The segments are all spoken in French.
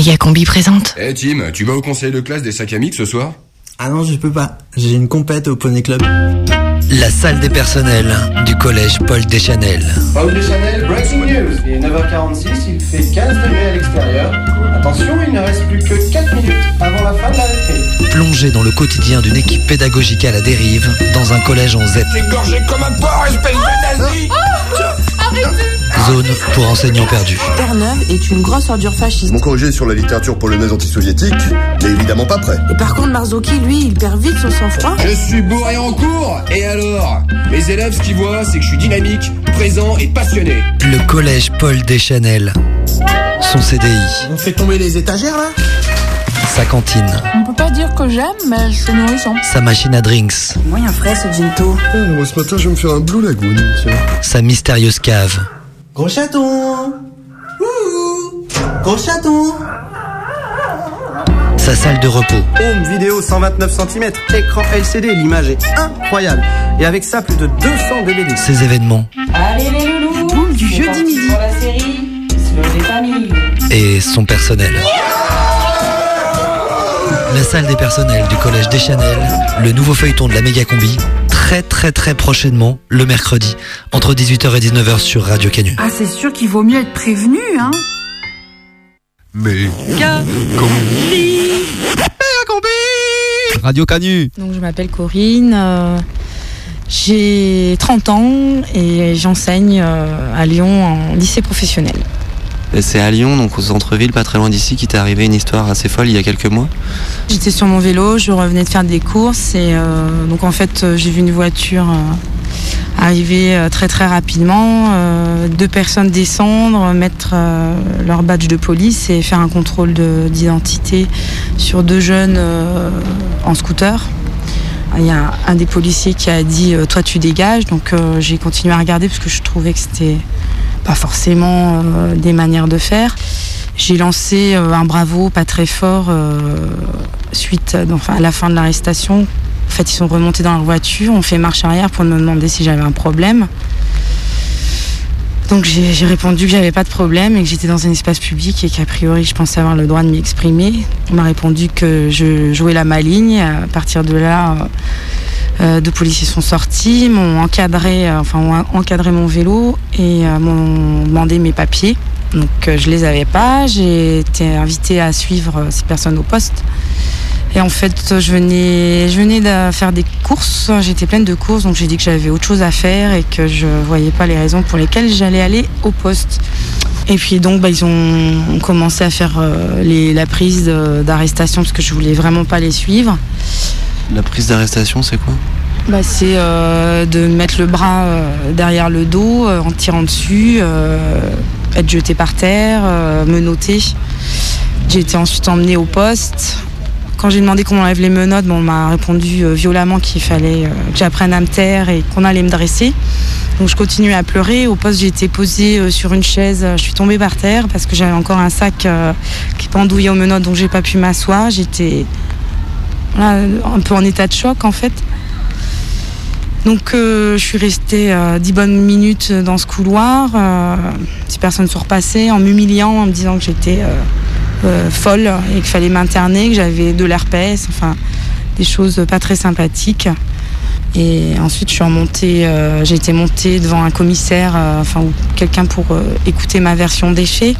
Méga Combi présente. Eh Tim, tu vas au conseil de classe des 5 amis ce soir? Ah non, je peux pas. J'ai une compète au Poney Club. La salle des personnels du collège Paul Deschanel. Paul Deschanel, breaking news. Il est 9h46, il fait 15 degrés à l'extérieur. Attention, il ne reste plus que 4 minutes avant la fin de la récré. Plongé dans le quotidien d'une équipe pédagogique à la dérive dans un collège en. Égorgé comme un porc, espèce de nazi Zone pour enseignants perdus. Terre-Neuve est une grosse ordure fasciste. Mon corrigé sur la littérature polonaise anti-soviétique n'est évidemment pas prêt. Et par contre, Marzocchi, lui, il perd vite son sang-froid. Je suis bourré en cours Et alors? Mes élèves, ce qu'ils voient, c'est que je suis dynamique, présent et passionné. Le collège Paul Deschanel. Son CDI, On fait tomber les étagères là? Sa cantine, On peut pas dire que j'aime, mais c'est nourrissant. sa machine à drinks, Moyen frais ce ginto. moi ce matin je vais me faire un Blue Lagoon. Tiens. sa mystérieuse cave, Gros chaton Gros chaton sa salle de repos, Home vidéo 129 cm, écran LCD, l'image est incroyable. Et avec ça, plus de 200 DVD. ses événements Allez les loulous boum du jeudi midi. Pour la série, Slow des familles. et son personnel. La salle des personnels du collège Deschanel, le nouveau feuilleton de la méga combi, très très très prochainement, le mercredi, entre 18h et 19h sur Radio Canu. Ah, c'est sûr qu'il vaut mieux être prévenu, hein. Radio Canu Donc je m'appelle Corinne, euh, j'ai 30 ans et j'enseigne euh, à Lyon en lycée professionnel. C'est à Lyon, donc au centre-ville, pas très loin d'ici, qui t'est arrivé une histoire assez folle il y a quelques mois. J'étais sur mon vélo, je revenais de faire des courses et euh, donc en fait euh, j'ai vu une voiture euh, arriver très très rapidement, deux personnes descendre, mettre leur badge de police et faire un contrôle de- d'identité sur deux jeunes en scooter. Il y a un des policiers qui a dit toi tu dégages donc j'ai continué à regarder parce que je trouvais que c'était pas forcément euh, des manières de faire. J'ai lancé euh, un bravo pas très fort euh, suite à la fin de l'arrestation. En fait, ils sont remontés dans leur voiture, on fait marche arrière pour me demander si j'avais un problème. Donc j'ai répondu que j'avais pas de problème et que j'étais dans un espace public et qu'a priori je pensais avoir le droit de m'y exprimer. On m'a répondu que je jouais la maligne. À partir de là, deux policiers sont sortis, m'ont encadré, euh, enfin ont encadré mon vélo et euh, m'ont demandé mes papiers. Donc euh, je les avais pas. J'ai été invitée à suivre euh, ces personnes au poste. Et en fait, je venais, je de faire des courses. J'étais pleine de courses, donc j'ai dit que j'avais autre chose à faire et que je voyais pas les raisons pour lesquelles j'allais aller au poste. Et puis donc, bah, ils ont commencé à faire euh, la prise d'arrestation parce que je voulais vraiment pas les suivre. La prise d'arrestation, c'est quoi Bah, c'est euh, de mettre le bras euh, derrière le dos euh, en tirant dessus, être jeté par terre, menotté. J'ai été ensuite emmenée au poste. Quand j'ai demandé qu'on enlève les menottes, on m'a répondu violemment qu'il fallait que j'apprenne à me taire et qu'on allait me dresser. Donc je continuais à pleurer. Au poste, j'ai été posée sur une chaise. Je suis tombée par terre parce que j'avais encore un sac qui pendouillait aux menottes, donc j'ai pas pu m'asseoir. J'étais un peu en état de choc en fait. Donc euh, je suis restée euh, dix bonnes minutes dans ce couloir. Euh, ces personnes sont repassées en m'humiliant, en me disant que j'étais euh, euh, folle et qu'il fallait m'interner, que j'avais de l'herpès, enfin des choses pas très sympathiques. Et ensuite je suis remontée, euh, j'ai été montée devant un commissaire, euh, enfin ou quelqu'un pour euh, écouter ma version des faits.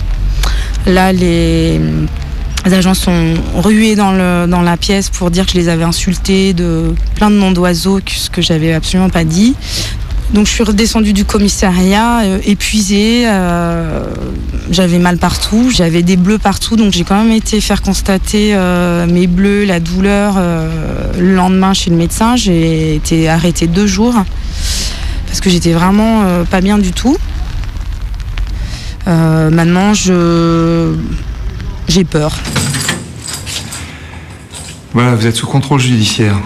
Là les les agents sont rués dans, le, dans la pièce pour dire que je les avais insultés de plein de noms d'oiseaux, ce que j'avais absolument pas dit. Donc je suis redescendue du commissariat, euh, épuisée, euh, j'avais mal partout, j'avais des bleus partout, donc j'ai quand même été faire constater euh, mes bleus, la douleur le lendemain chez le médecin. J'ai été arrêtée deux jours parce que j'étais vraiment pas bien du tout. Maintenant, je j'ai peur. Voilà, vous êtes sous contrôle judiciaire.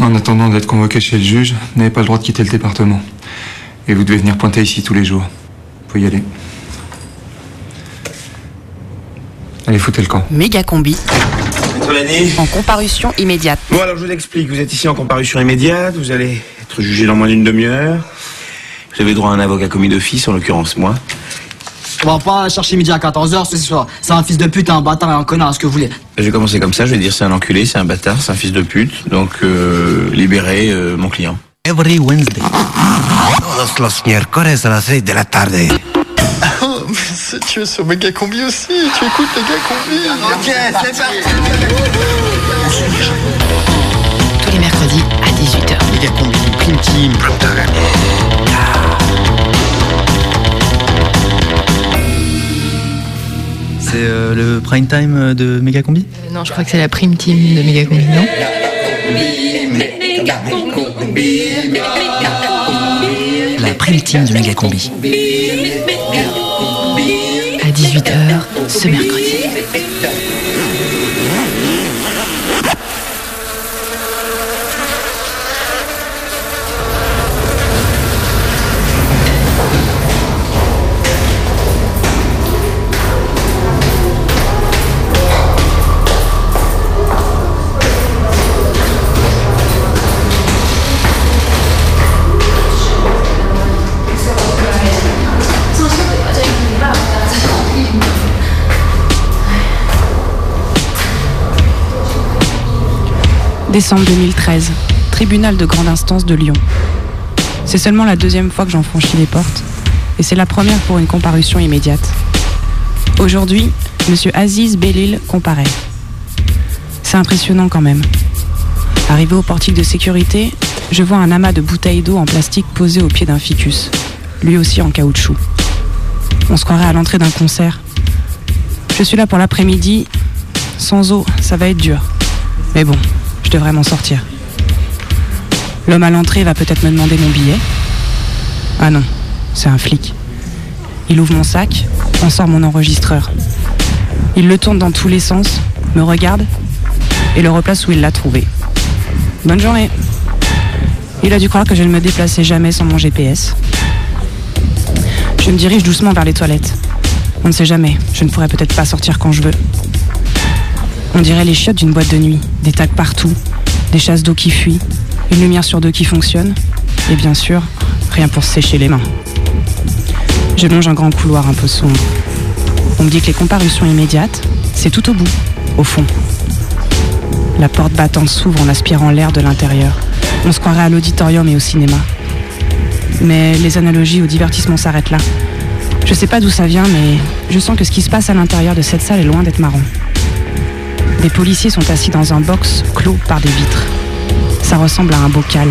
En attendant d'être convoqué chez le juge, vous n'avez pas le droit de quitter le département. Et vous devez venir pointer ici tous les jours. Faut y aller. Allez, foutez le camp. Méga Combi en comparution immédiate. Bon, alors je vous explique. Vous êtes ici en comparution immédiate. Vous allez être jugé dans moins d'une demi-heure. Vous avez droit à un avocat commis d'office, en l'occurrence moi. On va pas chercher midi à 14h ce soir. C'est un fils de pute, un bâtard et un connard, ce que vous voulez. J'ai commencé comme ça, je vais dire c'est un enculé, c'est un bâtard, c'est un fils de pute, donc euh, libérez euh, mon client. Every Wednesday. Todos los miércoles a las 6 de la tarde. Oh, mais c'est- tu es sur Méga Combi aussi, tu écoutes Méga Combi. Ok, c'est parti. Tous les mercredis à 18h. Méga combi, prime team. C'est euh, le prime time de Méga Combi Euh, non, je crois que c'est la prime team de Megacombi, non? La prime team de Méga Combi. À 18h ce mercredi. Décembre 2013, tribunal de grande instance de Lyon. C'est seulement la deuxième fois que j'en franchis les portes, et c'est la première pour une comparution immédiate. Aujourd'hui, Monsieur Aziz Bellil comparaît. C'est impressionnant quand même. Arrivé au portique de sécurité, je vois un amas de bouteilles d'eau en plastique posées au pied d'un ficus, lui aussi en caoutchouc. On se croirait à l'entrée d'un concert. Je suis là pour l'après-midi. Sans eau, ça va être dur. Mais bon, je devrais m'en sortir. L'homme à l'entrée va peut-être me demander mon billet. Ah non, c'est un flic. Il ouvre mon sac, en sort mon enregistreur. Il le tourne dans tous les sens, me regarde et le replace où il l'a trouvé. Bonne journée. Il a dû croire que je ne me déplaçais jamais sans mon GPS. Je me dirige doucement vers les toilettes. On ne sait jamais, je ne pourrais peut-être pas sortir quand je veux. On dirait les chiottes d'une boîte de nuit, des tacs partout, des chasses d'eau qui fuient, une lumière sur deux qui fonctionne, et bien sûr, rien pour sécher les mains. Je longe un grand couloir un peu sombre. On me dit que les comparutions immédiates, c'est tout au bout, au fond. La porte battante s'ouvre en aspirant l'air de l'intérieur. On se croirait à l'auditorium et au cinéma. Mais les analogies au divertissement s'arrêtent là. Je sais pas d'où ça vient, mais je sens que ce qui se passe à l'intérieur de cette salle est loin d'être marrant. Des policiers sont assis dans un box clos par des vitres. Ça ressemble à un bocal,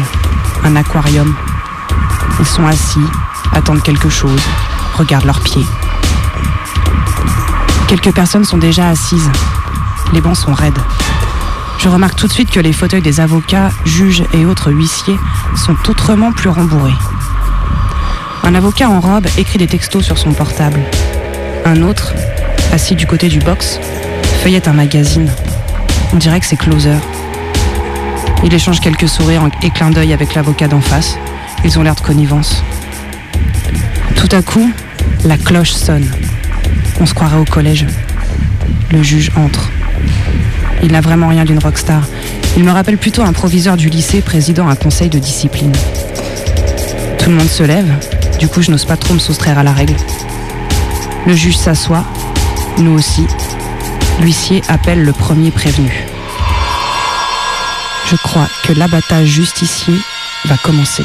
un aquarium. Ils sont assis, attendent quelque chose, regardent leurs pieds. Quelques personnes sont déjà assises. Les bancs sont raides. Je remarque tout de suite que les fauteuils des avocats, juges et autres huissiers sont autrement plus rembourrés. Un avocat en robe écrit des textos sur son portable. Un autre, assis du côté du box, feuillette un magazine. On dirait que c'est Closer. Il échange quelques sourires et clins d'œil avec l'avocat d'en face. Ils ont l'air de connivence. Tout à coup, la cloche sonne. On se croirait au collège. Le juge entre. Il n'a vraiment rien d'une rockstar. Il me rappelle plutôt un proviseur du lycée présidant un conseil de discipline. Tout le monde se lève, du coup je n'ose pas trop me soustraire à la règle. Le juge s'assoit, nous aussi. L'huissier appelle le premier prévenu. Je crois que l'abattage justicier va commencer.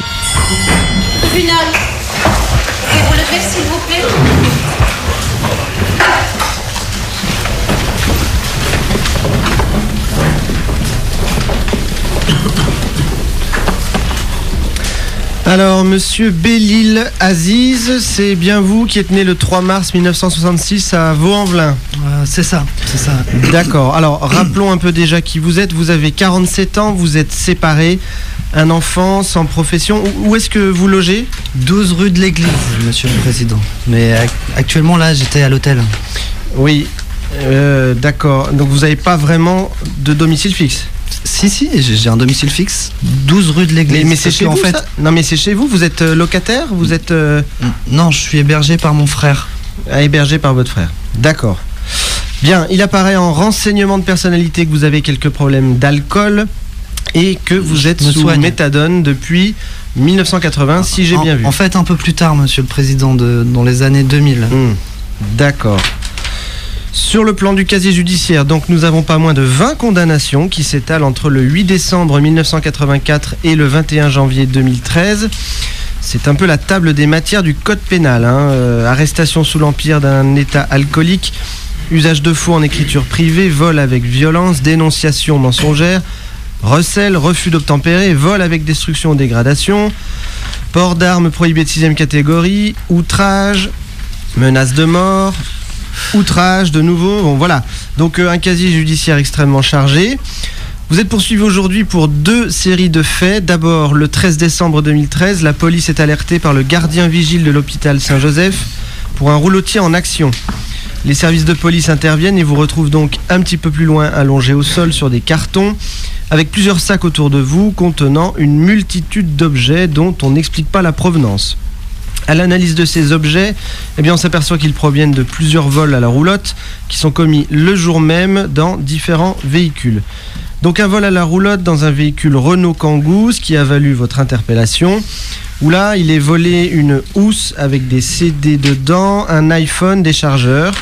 Monsieur Bellil Aziz, c'est bien vous qui êtes né le 3 mars 1966 à Vaux-en-Velin C'est ça, c'est ça. D'accord. Alors, rappelons un peu déjà qui vous êtes. Vous avez 47 ans, vous êtes séparé, un enfant sans profession. Où, est-ce que vous logez? 12 rue de l'Église, monsieur le président. Mais ac- actuellement, là, j'étais à l'hôtel. Oui. Euh, D'accord. Donc, vous n'avez pas vraiment de domicile fixe? Si, si, j'ai un domicile fixe. 12 rue de l'Église. Mais, mais c'est chez vous fait, ça Non, mais c'est chez vous. Vous êtes euh, locataire Vous êtes euh, Non, je suis hébergé par mon frère. ah, hébergé par votre frère. D'accord. Bien, il apparaît en renseignement de personnalité que vous avez quelques problèmes d'alcool et que vous êtes sous soigne. méthadone depuis 1980, si j'ai En- bien vu. En fait, un peu plus tard, monsieur le président, de, dans les années 2000. Hmm. D'accord. Sur le plan du casier judiciaire, donc nous avons pas moins de 20 condamnations qui s'étalent entre le 8 décembre 1984 et le 21 janvier 2013. C'est un peu la table des matières du code pénal. hein. Euh, arrestation sous l'empire d'un état alcoolique, usage de faux en écriture privée, vol avec violence, dénonciation mensongère, recel, refus d'obtempérer, vol avec destruction ou dégradation, port d'armes prohibé de 6 catégorie, outrage, menace de mort, outrage de nouveau. Bon voilà. Donc euh, un casier judiciaire extrêmement chargé. Vous êtes poursuivi aujourd'hui pour deux séries de faits. D'abord, le 13 décembre 2013, la police est alertée par le gardien vigile de l'hôpital Saint-Joseph pour un roulotier en action. Les services de police interviennent et vous retrouvent donc un petit peu plus loin allongé au sol sur des cartons avec plusieurs sacs autour de vous contenant une multitude d'objets dont on n'explique pas la provenance. À l'analyse de ces objets, eh bien, on s'aperçoit qu'ils proviennent de plusieurs vols à la roulotte qui sont commis le jour même dans différents véhicules. Donc un vol à la roulotte dans un véhicule Renault Kangoo, qui a valu votre interpellation, où là, il est volé une housse avec des CD dedans, un iPhone, des chargeurs.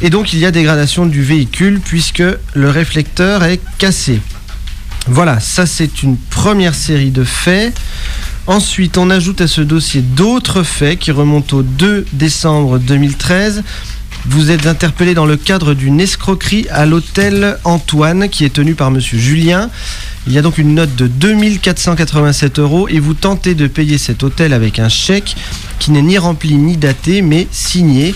Et donc il y a dégradation du véhicule puisque le réflecteur est cassé. Voilà, ça c'est une première série de faits. Ensuite, on ajoute à ce dossier d'autres faits qui remontent au 2 décembre 2013. Vous êtes interpellé dans le cadre d'une escroquerie à l'hôtel Antoine qui est tenu par monsieur Julien. Il y a donc une note de 2487 euros et vous tentez de payer cet hôtel avec un chèque qui n'est ni rempli ni daté mais signé.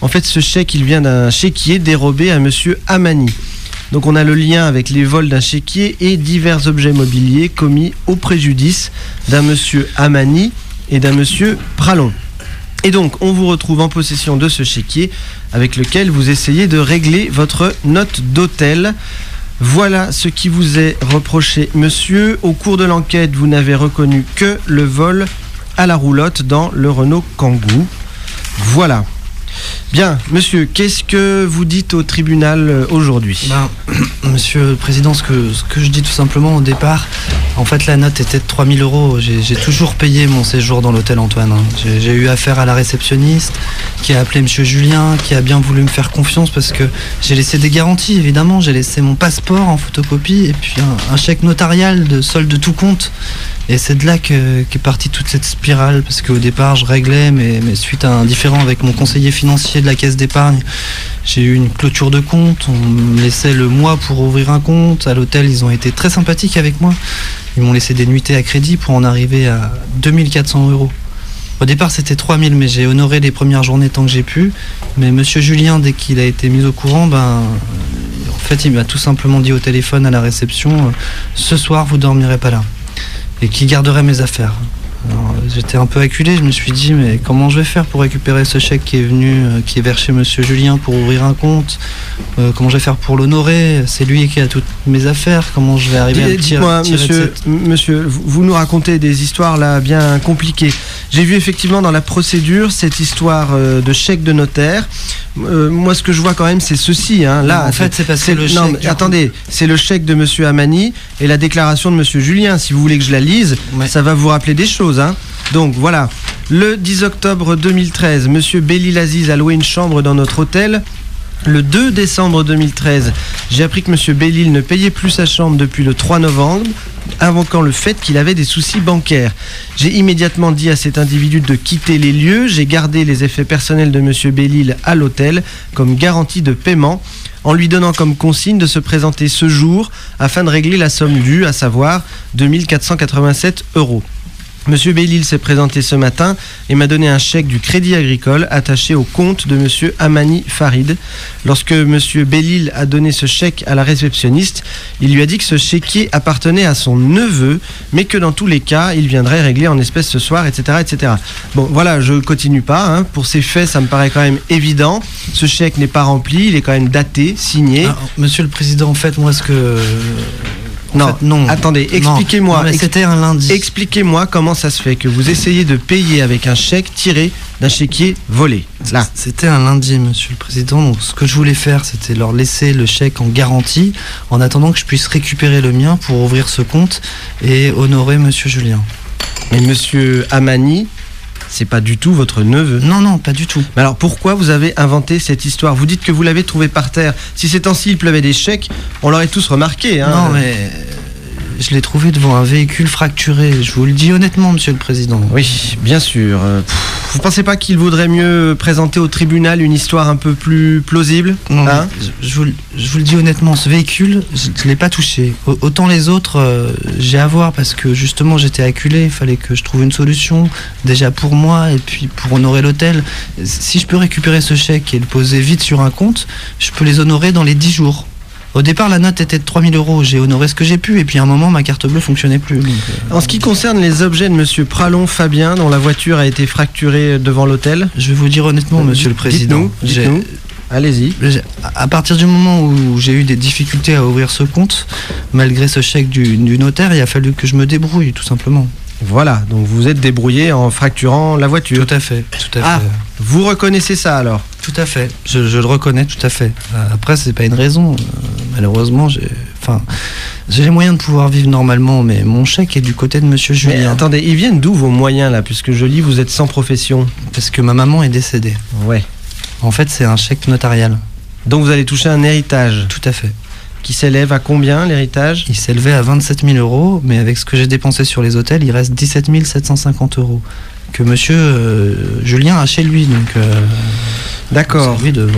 En fait, ce chèque, il vient d'un chéquier dérobé à monsieur Amani. Donc on a le lien avec les vols d'un chéquier et divers objets mobiliers commis au préjudice d'un monsieur Amani et d'un monsieur Pralon. Et donc on vous retrouve en possession de ce chéquier avec lequel vous essayez de régler votre note d'hôtel. Voilà ce qui vous est reproché, monsieur. Au cours de l'enquête, vous n'avez reconnu que le vol à la roulotte dans le Renault Kangoo. Voilà. Bien, monsieur, qu'est-ce que vous dites au tribunal euh, aujourd'hui? Ben, Monsieur le Président, ce que, je dis tout simplement au départ, en fait la note était de 3000 euros. J'ai toujours payé mon séjour dans l'hôtel Antoine. hein. J'ai eu affaire à la réceptionniste qui a appelé Monsieur Julien, qui a bien voulu me faire confiance parce que j'ai laissé des garanties évidemment. J'ai laissé mon passeport en photocopie et puis un, chèque notarial de solde de tout compte. Et c'est de là que- qu'est partie toute cette spirale parce qu'au départ je réglais, mais, mais suite à un différend avec mon conseiller financier de la caisse d'épargne, j'ai eu une clôture de compte. On me laissait le mois pour ouvrir un compte. À l'hôtel, ils ont été très sympathiques avec moi. Ils m'ont laissé des nuitées à crédit pour en arriver à 2400 euros. Au départ, c'était 3000, mais j'ai honoré les premières journées tant que j'ai pu. Mais monsieur Julien, dès qu'il a été mis au courant, ben, en fait, il m'a tout simplement dit au téléphone à la réception euh, Ce soir, vous dormirez pas là. Et qu'il garderait mes affaires. J'étais un peu acculé, je me suis dit mais comment je vais faire pour récupérer ce chèque qui est venu, euh, qui est vers chez Monsieur Julien pour ouvrir un compte? Euh, Comment je vais faire pour l'honorer C'est lui qui a toutes mes affaires. Comment je vais arriver à me tirer, Dites-moi, tirer de monsieur, cette- monsieur, vous nous racontez des histoires là bien compliquées. J'ai vu effectivement dans la procédure cette histoire euh, de chèque de notaire. Euh, moi, ce que je vois quand même, c'est ceci. Hein. Là, Non, en fait, c'est que le non, chèque, mais du coup- attendez, c'est le chèque de Monsieur Amani et la déclaration de Monsieur Julien. Si vous voulez que je la lise, ça va vous rappeler des choses. Hein. Donc voilà. Le 10 octobre 2013, Monsieur Bellil Aziz a loué une chambre dans notre hôtel. Le 2 décembre 2013, j'ai appris que M. Bellil ne payait plus sa chambre depuis le 3 novembre, invoquant le fait qu'il avait des soucis bancaires. J'ai immédiatement dit à cet individu de quitter les lieux. J'ai gardé les effets personnels de M. Bellil à l'hôtel comme garantie de paiement, en lui donnant comme consigne de se présenter ce jour afin de régler la somme due, à savoir 2487 euros. Monsieur Bellil s'est présenté ce matin et m'a donné un chèque du Crédit Agricole attaché au compte de Monsieur Amani Farid. Lorsque Monsieur Bellil a donné ce chèque à la réceptionniste, il lui a dit que ce chéquier appartenait à son neveu, mais que dans tous les cas, il viendrait régler en espèces ce soir, etc., etc. Bon, voilà, je continue pas. hein. Pour ces faits, ça me paraît quand même évident. Ce chèque n'est pas rempli, il est quand même daté, signé. Monsieur le Président, en fait, moi, ce que. Non, non. attendez, expliquez-moi. C'était un lundi. Expliquez-moi comment ça se fait que vous essayez de payer avec un chèque tiré d'un chéquier volé. Là. C'était un lundi, monsieur le président. Donc, ce que je voulais faire, c'était leur laisser le chèque en garantie en attendant que je puisse récupérer le mien pour ouvrir ce compte et honorer monsieur Julien. Mais monsieur Amani, C'est pas du tout votre neveu. Non, non, pas du tout. Mais alors pourquoi vous avez inventé cette histoire? Vous dites que vous l'avez trouvé par terre. Si ces temps-ci il pleuvait des chèques, on l'aurait tous remarqué. Hein. Non, mais euh, je l'ai trouvé devant un véhicule fracturé. Je vous le dis honnêtement, monsieur le président. Oui, bien sûr. Euh, pff, Vous pensez pas qu'il vaudrait mieux présenter au tribunal une histoire un peu plus plausible Non, hein je, je vous, le- je vous le dis honnêtement, ce véhicule, je ne l'ai pas touché. Au- Autant les autres, euh, j'ai à voir parce que justement j'étais acculé, il fallait que je trouve une solution, déjà pour moi et puis pour honorer l'hôtel. Si je peux récupérer ce chèque et le poser vite sur un compte, je peux les honorer dans les 10 jours. Au départ, la note était de 3000 euros. J'ai honoré ce que j'ai pu, et puis à un moment, ma carte bleue fonctionnait plus. donc, euh, En ce qui concerne les objets de Monsieur Pralon Fabien, dont la voiture a été fracturée devant l'hôtel, je vais vous dire honnêtement, monsieur le président. dites-nous. Allez-y. À partir du moment où j'ai eu des difficultés à ouvrir ce compte, malgré ce chèque du, du notaire, il a fallu que je me débrouille, tout simplement. Voilà, donc vous êtes débrouillé en fracturant la voiture. Tout à fait, tout à Ah, fait. vous reconnaissez ça alors Tout à fait. Je, je le reconnais, tout à fait. Après, c'est pas une raison. Euh, malheureusement, j'ai, enfin, j'ai les moyens de pouvoir vivre normalement, mais mon chèque est du côté de Monsieur Mais Julien. attendez, ils viennent d'où vos moyens là? Puisque je lis, vous êtes sans profession. Parce que ma maman est décédée. Ouais. En fait, c'est un chèque notarial. Donc vous allez toucher un héritage. Tout à fait. Qui s'élève à combien l'héritage? Il s'élevait à 27 000 euros, mais avec ce que j'ai dépensé sur les hôtels, il reste 17 750 euros que Monsieur euh, Julien a chez lui. Donc, euh, D'accord. de-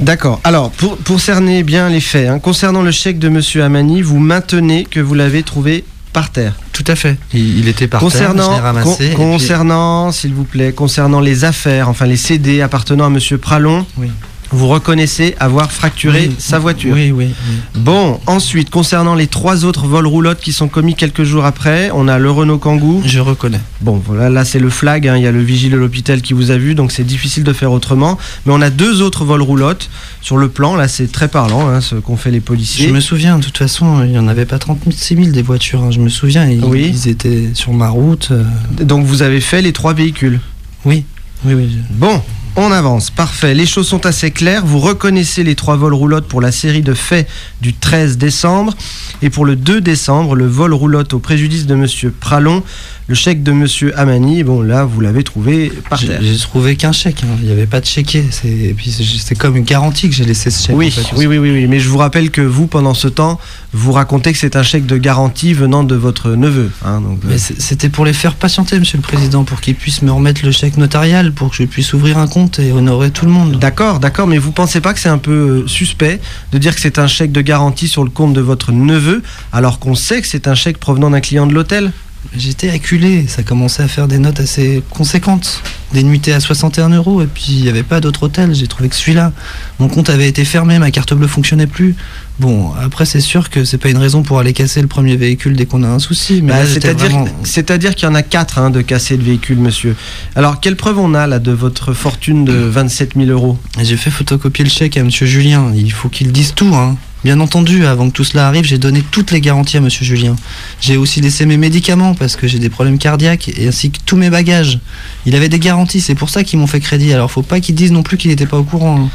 D'accord. Alors, pour, pour cerner bien les faits, hein, concernant le chèque de Monsieur Amani, vous maintenez que vous l'avez trouvé par terre. Tout à fait. Il, il était par terre, l'ai ramassé. con- et puis- concernant, s'il vous plaît, concernant les affaires, enfin les CD appartenant à Monsieur Pralon, Oui. Vous reconnaissez avoir fracturé Oui, sa voiture. Oui, oui. oui. Bon, ensuite, concernant les trois autres vols roulottes qui sont commis quelques jours après, on a le Renault Kangoo. Je reconnais. Bon, voilà, là c'est le flag, hein, il y a le vigile de l'hôpital qui vous a vu, donc c'est difficile de faire autrement. Mais on a deux autres vols roulottes sur le plan, là c'est très parlant, hein, ce qu'ont fait les policiers. Je me souviens, de toute façon, il n'y en avait pas 36 000 des voitures. hein, je me souviens, ils, Oui. ils étaient sur ma route. euh, Donc vous avez fait les trois véhicules. Oui, oui, oui. Bon, on avance, parfait. Les choses sont assez claires. Vous reconnaissez les trois vols roulottes pour la série de faits du 13 décembre. Et pour le 2 décembre, le vol roulotte au préjudice de Monsieur Pralon, le chèque de Monsieur Amani, bon là, vous l'avez trouvé par J'ai terre. j'ai trouvé qu'un chèque. hein, Il n'y avait pas de chéquier. Et puis c'est- c'est comme une garantie que j'ai laissé ce chèque. Oui, en fait. oui, oui, oui, oui. Mais je vous rappelle que vous, pendant ce temps, vous racontez que c'est un chèque de garantie venant de votre neveu. hein, donc, euh, Mais c'était pour les faire patienter, monsieur le président, pour qu'ils puissent me remettre le chèque notarial, pour que je puisse ouvrir un compte et honorer tout le monde. D'accord, d'accord, mais vous pensez pas que c'est un peu euh, suspect de dire que c'est un chèque de garantie sur le compte de votre neveu, alors qu'on sait que c'est un chèque provenant d'un client de l'hôtel? J'étais acculé, ça commençait à faire des notes assez conséquentes. Des nuitées à 61 euros, et puis il n'y avait pas d'autre hôtel, j'ai trouvé que celui-là. Mon compte avait été fermé, ma carte bleue fonctionnait plus. Bon, après c'est sûr que c'est pas une raison pour aller casser le premier véhicule dès qu'on a un souci, mais Bah, C'est-à-dire vraiment... qu'il y en a quatre hein, de cassés de véhicules, monsieur. Alors, quelle preuve on a là de votre fortune de 27 000 euros? J'ai fait photocopier le chèque à monsieur Julien, il faut qu'il dise tout, hein. Bien entendu, avant que tout cela arrive, j'ai donné toutes les garanties à monsieur Julien. J'ai aussi laissé mes médicaments parce que j'ai des problèmes cardiaques et ainsi que tous mes bagages. Il avait des garanties, c'est pour ça qu'ils m'ont fait crédit. Alors faut pas qu'ils disent non plus qu'il n'était pas au courant. hein.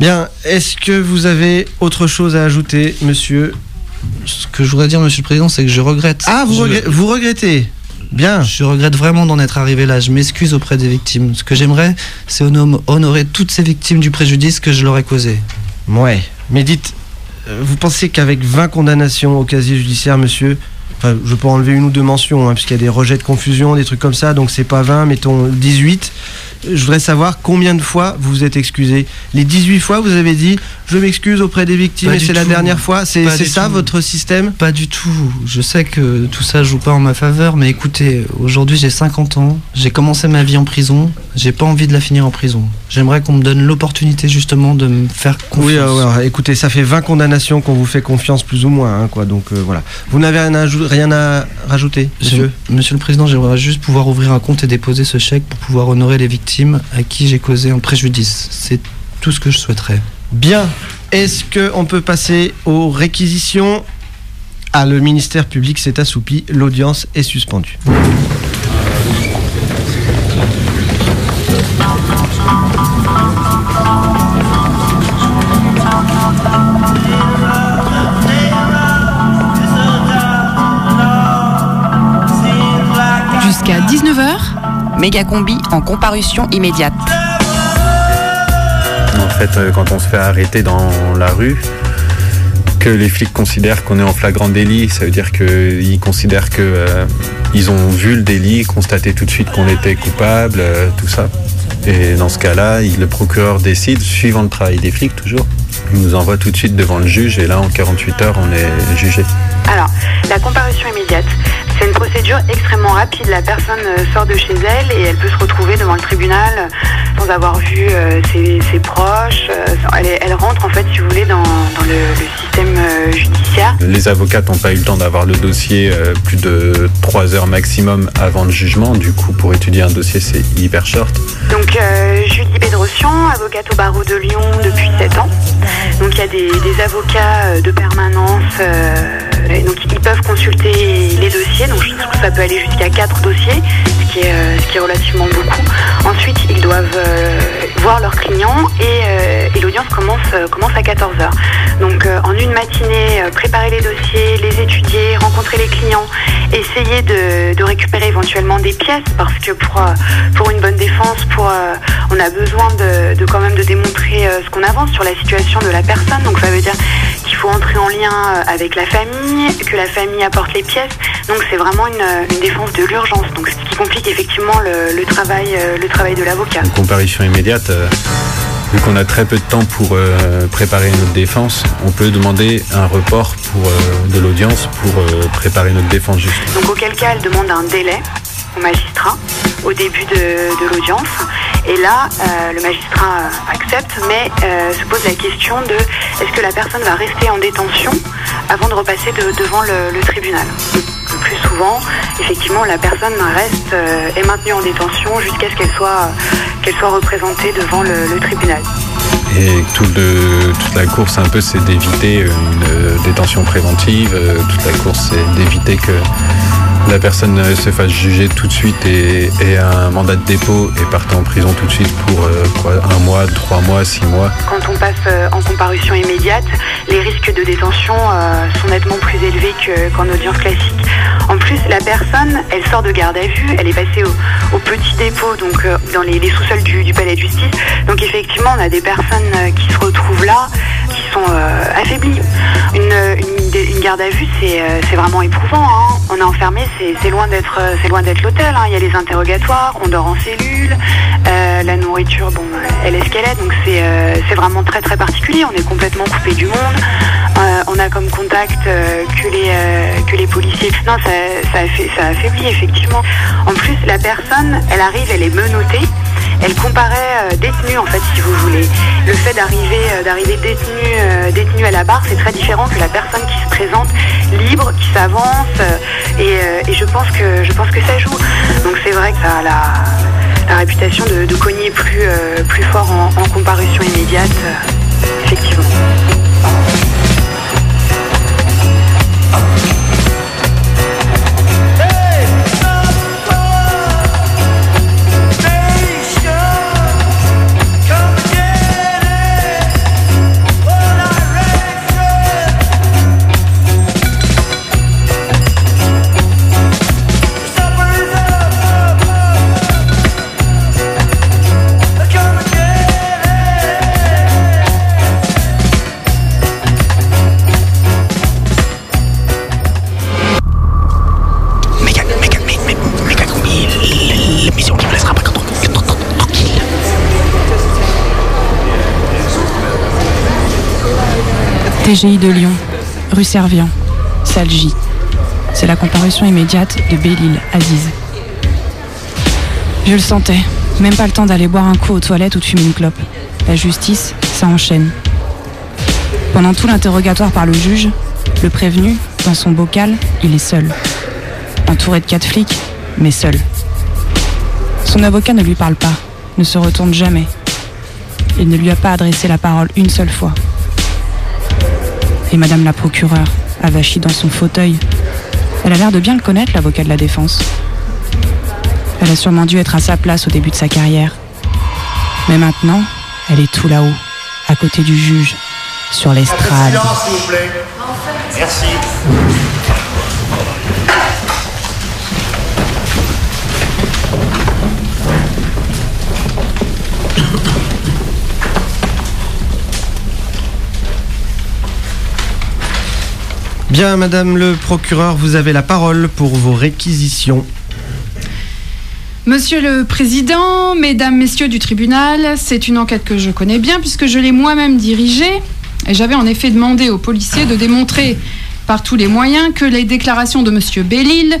Bien, est-ce que vous avez autre chose à ajouter, monsieur? Ce que je voudrais dire, monsieur le président, c'est que je regrette. Ah, vous, Je- regret- vous regrettez? Bien. Je regrette vraiment d'en être arrivé là. Je m'excuse auprès des victimes. Ce que j'aimerais, c'est hono- honorer toutes ces victimes du préjudice que je leur ai causé. Ouais. Mais dites, vous pensez qu'avec 20 condamnations au casier judiciaire, monsieur, enfin, je peux enlever une ou deux mentions, hein, puisqu'il y a des rejets de confusion, des trucs comme ça, donc c'est pas 20, mettons 18. Je voudrais savoir combien de fois vous vous êtes excusé. Les 18 fois, vous avez dit je m'excuse auprès des victimes Pas et c'est la dernière fois. C'est ça tout. votre système? Pas du tout. Je sais que tout ça joue pas en ma faveur, mais écoutez, aujourd'hui j'ai 50 ans, j'ai commencé ma vie en prison, j'ai pas envie de la finir en prison. J'aimerais qu'on me donne l'opportunité justement de me faire confiance. Oui, euh, ouais, écoutez, ça fait 20 condamnations qu'on vous fait confiance plus ou moins, hein, quoi. Donc euh, voilà. Vous n'avez rien, à rien à rajouter, monsieur Monsieur le Président, j'aimerais juste pouvoir ouvrir un compte et déposer ce chèque pour pouvoir honorer les victimes à qui j'ai causé un préjudice. C'est tout ce que je souhaiterais. Bien. Est-ce qu'on peut passer aux réquisitions? Ah, le ministère public s'est assoupi, l'audience est suspendue. Jusqu'à 19h, Méga combi en comparution immédiate. En fait, euh, quand on se fait arrêter dans la rue, que les flics considèrent qu'on est en flagrant délit, ça veut dire qu'ils considèrent que euh, ils ont vu le délit, constaté tout de suite qu'on était coupable, euh, tout ça. Et dans ce cas-là, le procureur décide, suivant le travail des flics toujours, il nous envoie tout de suite devant le juge et là, en 48 heures, on est jugé. Alors, la comparution immédiate, c'est une procédure extrêmement rapide. La personne euh, sort de chez elle et elle peut se retrouver devant le tribunal euh, sans avoir vu euh, ses, ses proches. elle, est- elle rentre, en fait, si vous voulez, dans, dans le, le système judiciaire. Les avocats n'ont pas eu le temps d'avoir le dossier plus de 3 heures maximum avant le jugement. Du coup, pour étudier un dossier, c'est hyper short. Donc, euh, Julie Bédrossian, avocate au barreau de Lyon depuis 7 ans. Donc, il y a des, des avocats de permanence. euh, donc, ils peuvent consulter ça peut aller jusqu'à 4 dossiers, ce qui est, euh, ce qui est relativement beaucoup. Ensuite, ils doivent euh, voir leurs clients et, euh, l'audience commence, à 14h. Donc, en une matinée, préparer les dossiers, les étudier, rencontrer les clients, essayer de, récupérer éventuellement des pièces parce que pour, une bonne défense, on a besoin de, quand même de démontrer ce qu'on avance sur la situation de la personne. Donc ça veut dire qu'il faut entrer en lien avec la famille, que la famille apporte les pièces. Donc c'est vraiment une, une défense de l'urgence. Donc ce qui complique effectivement le, le travail, euh, le travail de l'avocat. Une comparution immédiate, euh, vu qu'on a très peu de temps pour euh, préparer notre défense, on peut demander un report pour, euh, de l'audience pour préparer notre défense juste. Donc auquel cas elle demande un délai au magistrat au début de, de l'audience. Et là, euh, le magistrat accepte, mais euh, se pose la question de est-ce que la personne va rester en détention avant de repasser de- devant le, le tribunal? Le plus souvent, effectivement, la personne reste euh, est maintenue en détention jusqu'à ce qu'elle soit représentée devant le tribunal. Et tout le- toute la course, un peu, c'est d'éviter une euh, détention préventive. Euh, toute la course, c'est d'éviter que la personne euh, se fasse juger tout de suite et ait un mandat de dépôt et parte en prison tout de suite pour euh, un mois, trois mois, six mois. Quand on passe euh, en comparution immédiate, les risques de détention euh, sont nettement plus élevés que- qu'en audience classique. En plus, la personne, elle sort de garde à vue, elle est passée au, petit dépôt, donc euh, dans les, sous-sols du palais de justice. Donc effectivement, on a des personnes euh, qui se retrouvent là, qui sont euh, affaiblies. Une, une- garde à vue, c'est euh, vraiment éprouvant. hein. On est enfermé, c'est loin d'être l'hôtel. hein. Il y a les interrogatoires, on dort en cellule, la nourriture, bon, elle est ce qu'elle est, donc c'est vraiment très très particulier. On est complètement coupé du monde. On a comme contact que les que les policiers. Non, ça ça, ça affaiblit effectivement. En plus, la personne, elle arrive, elle est menottée. Elle comparait euh, détenue en fait, si vous voulez. Le fait d'arriver euh, d'arriver détenue euh, à la barre, c'est très différent que la personne qui se présente libre, qui s'avance. euh, et, euh, et je pense que je pense que ça joue. Donc c'est vrai que ça a la, réputation de, cogner plus plus fort en, en comparution immédiate, effectivement. TGI de Lyon, rue Servian, salle J. C'est la comparution immédiate de Bélil Aziz. Je le sentais, même pas le temps d'aller boire un coup aux toilettes ou de fumer une clope. La justice, ça enchaîne. Pendant tout l'interrogatoire par le juge, le prévenu, dans son bocal, il est seul. Entouré de quatre flics, mais seul. Son avocat ne lui parle pas, ne se retourne jamais. Il ne lui a pas adressé la parole une seule fois. Et Madame la procureure, avachie dans son fauteuil, elle a l'air de bien le connaître, l'avocat de la défense. Elle a sûrement dû être à sa place au début de sa carrière. Mais maintenant, elle est tout là-haut, à côté du juge, sur l'estrade. Merci. Bien, madame le procureur, vous avez la parole pour vos réquisitions. Monsieur le Président, Mesdames, Messieurs du tribunal, c'est une enquête que je connais bien puisque je l'ai moi-même dirigée. Et j'avais en effet demandé aux policiers de démontrer par tous les moyens que les déclarations de Monsieur Bellil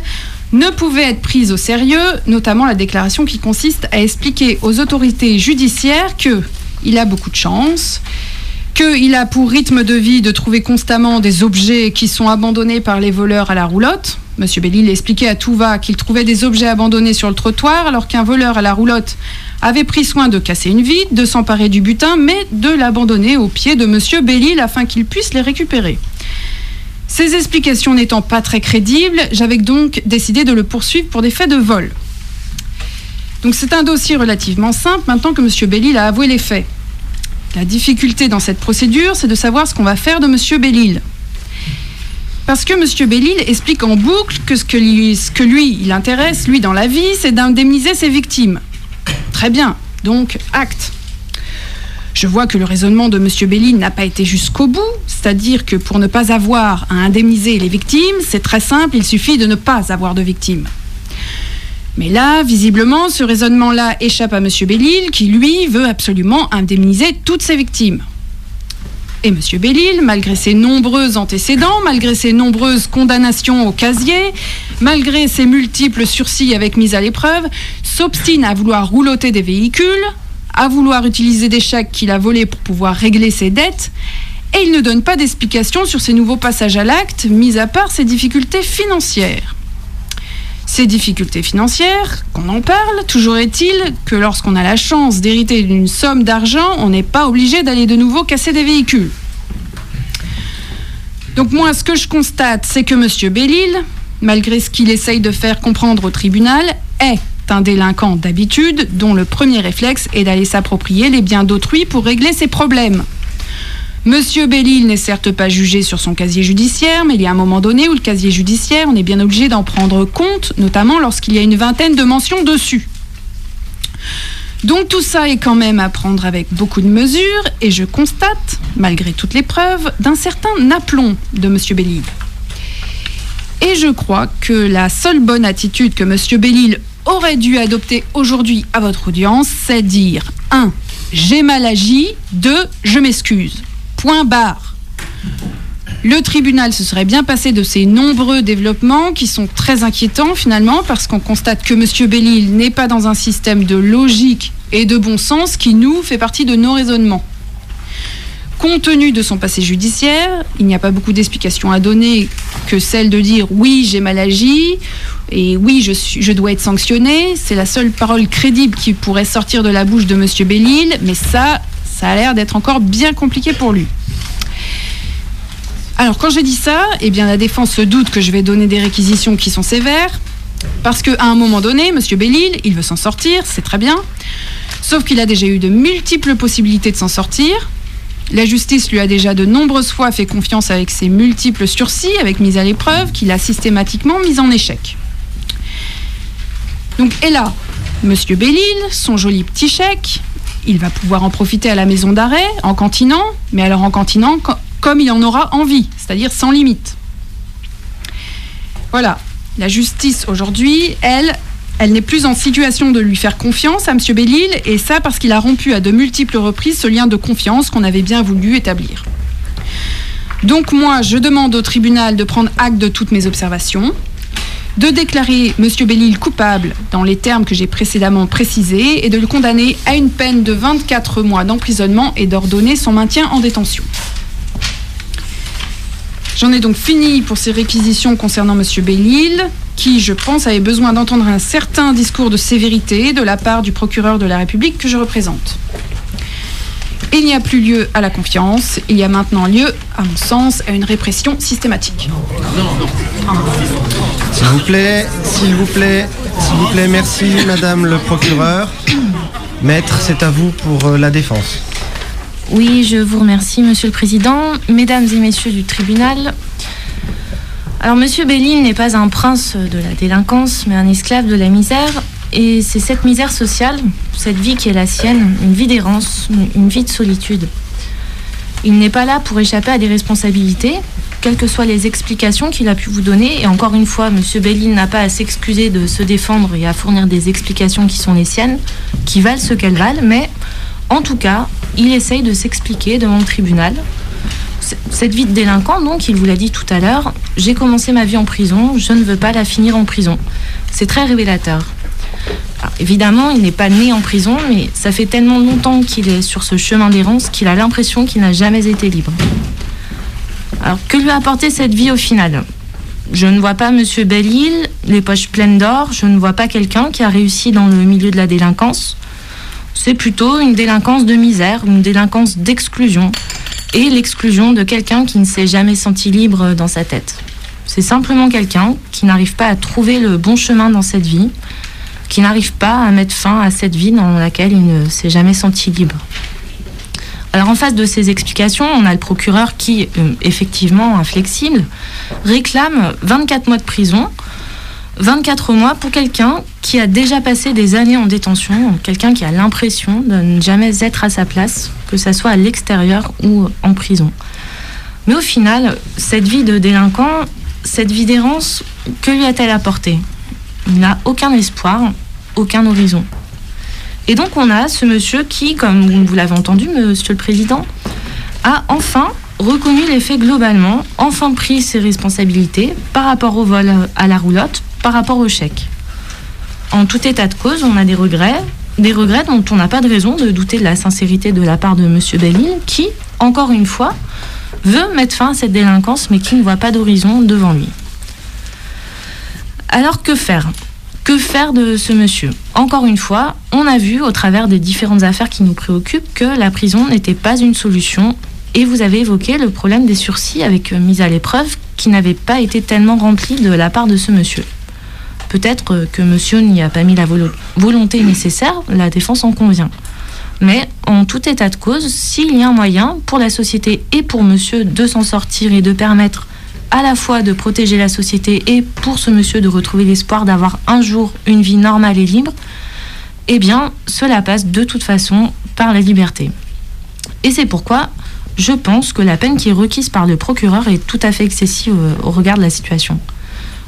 ne pouvaient être prises au sérieux, notamment la déclaration qui consiste à expliquer aux autorités judiciaires que il a beaucoup de chance, qu'il a pour rythme de vie de trouver constamment des objets qui sont abandonnés par les voleurs à la roulotte. Monsieur Bellil expliquait à tout va qu'il trouvait des objets abandonnés sur le trottoir alors qu'un voleur à la roulotte avait pris soin de casser une vitre, de s'emparer du butin, mais de l'abandonner aux pieds de Monsieur Bellil afin qu'il puisse les récupérer. Ces explications n'étant pas très crédibles, j'avais donc décidé de le poursuivre pour des faits de vol. Donc c'est un dossier relativement simple maintenant que Monsieur Bellil a avoué les faits. La difficulté dans cette procédure, c'est de savoir ce qu'on va faire de Monsieur Bellil. Parce que M. Bellil explique en boucle que ce que lui, ce que lui il intéresse, lui, dans la vie, c'est d'indemniser ses victimes. Très bien, donc acte. Je vois que le raisonnement de M. Bellil n'a pas été jusqu'au bout, c'est-à-dire que pour ne pas avoir à indemniser les victimes, c'est très simple, il suffit de ne pas avoir de victimes. Mais là, visiblement, ce raisonnement-là échappe à M. Bellil, qui, lui, veut absolument indemniser toutes ses victimes. Et M. Bellil, malgré ses nombreux antécédents, malgré ses nombreuses condamnations au casier, malgré ses multiples sursis avec mise à l'épreuve, s'obstine à vouloir rouloter des véhicules, à vouloir utiliser des chèques qu'il a volés pour pouvoir régler ses dettes, et il ne donne pas d'explication sur ses nouveaux passages à l'acte, mis à part ses difficultés financières. Ces difficultés financières, qu'on en parle, toujours est-il que lorsqu'on a la chance d'hériter d'une somme d'argent, on n'est pas obligé d'aller de nouveau casser des véhicules. Donc moi, ce que je constate, c'est que M. Bellil, malgré ce qu'il essaye de faire comprendre au tribunal, est un délinquant d'habitude dont le premier réflexe est d'aller s'approprier les biens d'autrui pour régler ses problèmes. Monsieur Bellil n'est certes pas jugé sur son casier judiciaire, mais il y a un moment donné où le casier judiciaire, on est bien obligé d'en prendre compte, notamment lorsqu'il y a une vingtaine de mentions dessus. Donc tout ça est quand même à prendre avec beaucoup de mesures, et je constate, malgré toutes les preuves, d'un certain aplomb de Monsieur Bellil. Et je crois que la seule bonne attitude que Monsieur Bellil aurait dû adopter aujourd'hui à votre audience, c'est dire 1. J'ai mal agi, 2. Je m'excuse. Point. Le tribunal se serait bien passé de ces nombreux développements qui sont très inquiétants finalement parce qu'on constate que M. Bellil n'est pas dans un système de logique et de bon sens qui nous fait partie de nos raisonnements. Compte tenu de son passé judiciaire, il n'y a pas beaucoup d'explications à donner que celle de dire oui j'ai mal agi et oui je dois être sanctionné. C'est la seule parole crédible qui pourrait sortir de la bouche de M. Bellil, mais ça, ça a l'air d'être encore bien compliqué pour lui. Alors quand j'ai dit ça, eh bien la défense se doute que je vais donner des réquisitions qui sont sévères, parce qu'à un moment donné, M. Bellil, il veut s'en sortir, c'est très bien, sauf qu'il a déjà eu de multiples possibilités de s'en sortir. La justice lui a déjà de nombreuses fois fait confiance avec ses multiples sursis, avec mise à l'épreuve, qu'il a systématiquement mis en échec. Donc, et là, Monsieur Bellil, son joli petit chèque, il va pouvoir en profiter à la maison d'arrêt, en cantinant, mais alors en cantinant co- comme il en aura envie, c'est-à-dire sans limite. Voilà, la justice aujourd'hui, elle, elle n'est plus en situation de lui faire confiance à M. Bellil, et ça parce qu'il a rompu à de multiples reprises ce lien de confiance qu'on avait bien voulu établir. Donc moi, je demande au tribunal de prendre acte de toutes mes observations, de déclarer M. Bellil coupable dans les termes que j'ai précédemment précisés et de le condamner à une peine de 24 mois d'emprisonnement et d'ordonner son maintien en détention. J'en ai donc fini pour ces réquisitions concernant M. Bellil, qui, je pense, avait besoin d'entendre un certain discours de sévérité de la part du procureur de la République que je représente. Il n'y a plus lieu à la confiance, il y a maintenant lieu, à mon sens, à une répression systématique. S'il vous plaît, s'il vous plaît, s'il vous plaît, merci Madame le procureur. Maître, c'est à vous pour euh, la défense. Oui, je vous remercie, Monsieur le Président. Mesdames et Messieurs du tribunal. Alors, Monsieur Bellil n'est pas un prince de la délinquance, mais un esclave de la misère. Et c'est cette misère sociale, cette vie qui est la sienne, une vie d'errance, une vie de solitude. Il n'est pas là pour échapper à des responsabilités, quelles que soient les explications qu'il a pu vous donner. Et encore une fois, Monsieur Bellin n'a pas à s'excuser de se défendre et à fournir des explications qui sont les siennes, qui valent ce qu'elles valent. Mais en tout cas, il essaye de s'expliquer devant le tribunal. Cette vie de délinquant, donc, il vous l'a dit tout à l'heure, j'ai commencé ma vie en prison, je ne veux pas la finir en prison. C'est très révélateur. Alors, évidemment, il n'est pas né en prison, mais ça fait tellement longtemps qu'il est sur ce chemin d'errance qu'il a l'impression qu'il n'a jamais été libre. Alors, que lui a apporté cette vie au final? Je ne vois pas Monsieur Belle-Île, les poches pleines d'or, je ne vois pas quelqu'un qui a réussi dans le milieu de la délinquance. C'est plutôt une délinquance de misère, une délinquance d'exclusion, et l'exclusion de quelqu'un qui ne s'est jamais senti libre dans sa tête. C'est simplement quelqu'un qui n'arrive pas à trouver le bon chemin dans cette vie, qui n'arrive pas à mettre fin à cette vie dans laquelle il ne s'est jamais senti libre. Alors en face de ces explications, on a le procureur qui, euh, effectivement inflexible, réclame 24 mois de prison, 24 mois pour quelqu'un qui a déjà passé des années en détention, quelqu'un qui a l'impression de ne jamais être à sa place, que ce soit à l'extérieur ou en prison. Mais au final, cette vie de délinquant, cette vie d'errance, que lui a-t-elle apporté? Il n'a aucun espoir, aucun horizon. Et donc on a ce monsieur qui, comme vous l'avez entendu, monsieur le président, a enfin reconnu les faits globalement, enfin pris ses responsabilités par rapport au vol à la roulotte, par rapport au chèque. En tout état de cause, on a des regrets, des regrets dont on n'a pas de raison de douter de la sincérité de la part de monsieur Bellil, qui, encore une fois, veut mettre fin à cette délinquance, mais qui ne voit pas d'horizon devant lui. Alors que faire? Que faire de ce monsieur? Encore une fois, on a vu au travers des différentes affaires qui nous préoccupent que la prison n'était pas une solution. Et vous avez évoqué le problème des sursis avec euh, mise à l'épreuve qui n'avait pas été tellement rempli de la part de ce monsieur. Peut-être euh, que monsieur n'y a pas mis la volo- volonté nécessaire, la défense en convient. Mais en tout état de cause, s'il y a un moyen pour la société et pour monsieur de s'en sortir et de permettre à la fois de protéger la société et pour ce monsieur de retrouver l'espoir d'avoir un jour une vie normale et libre, eh bien, cela passe de toute façon par la liberté. Et c'est pourquoi je pense que la peine qui est requise par le procureur est tout à fait excessive euh, au regard de la situation.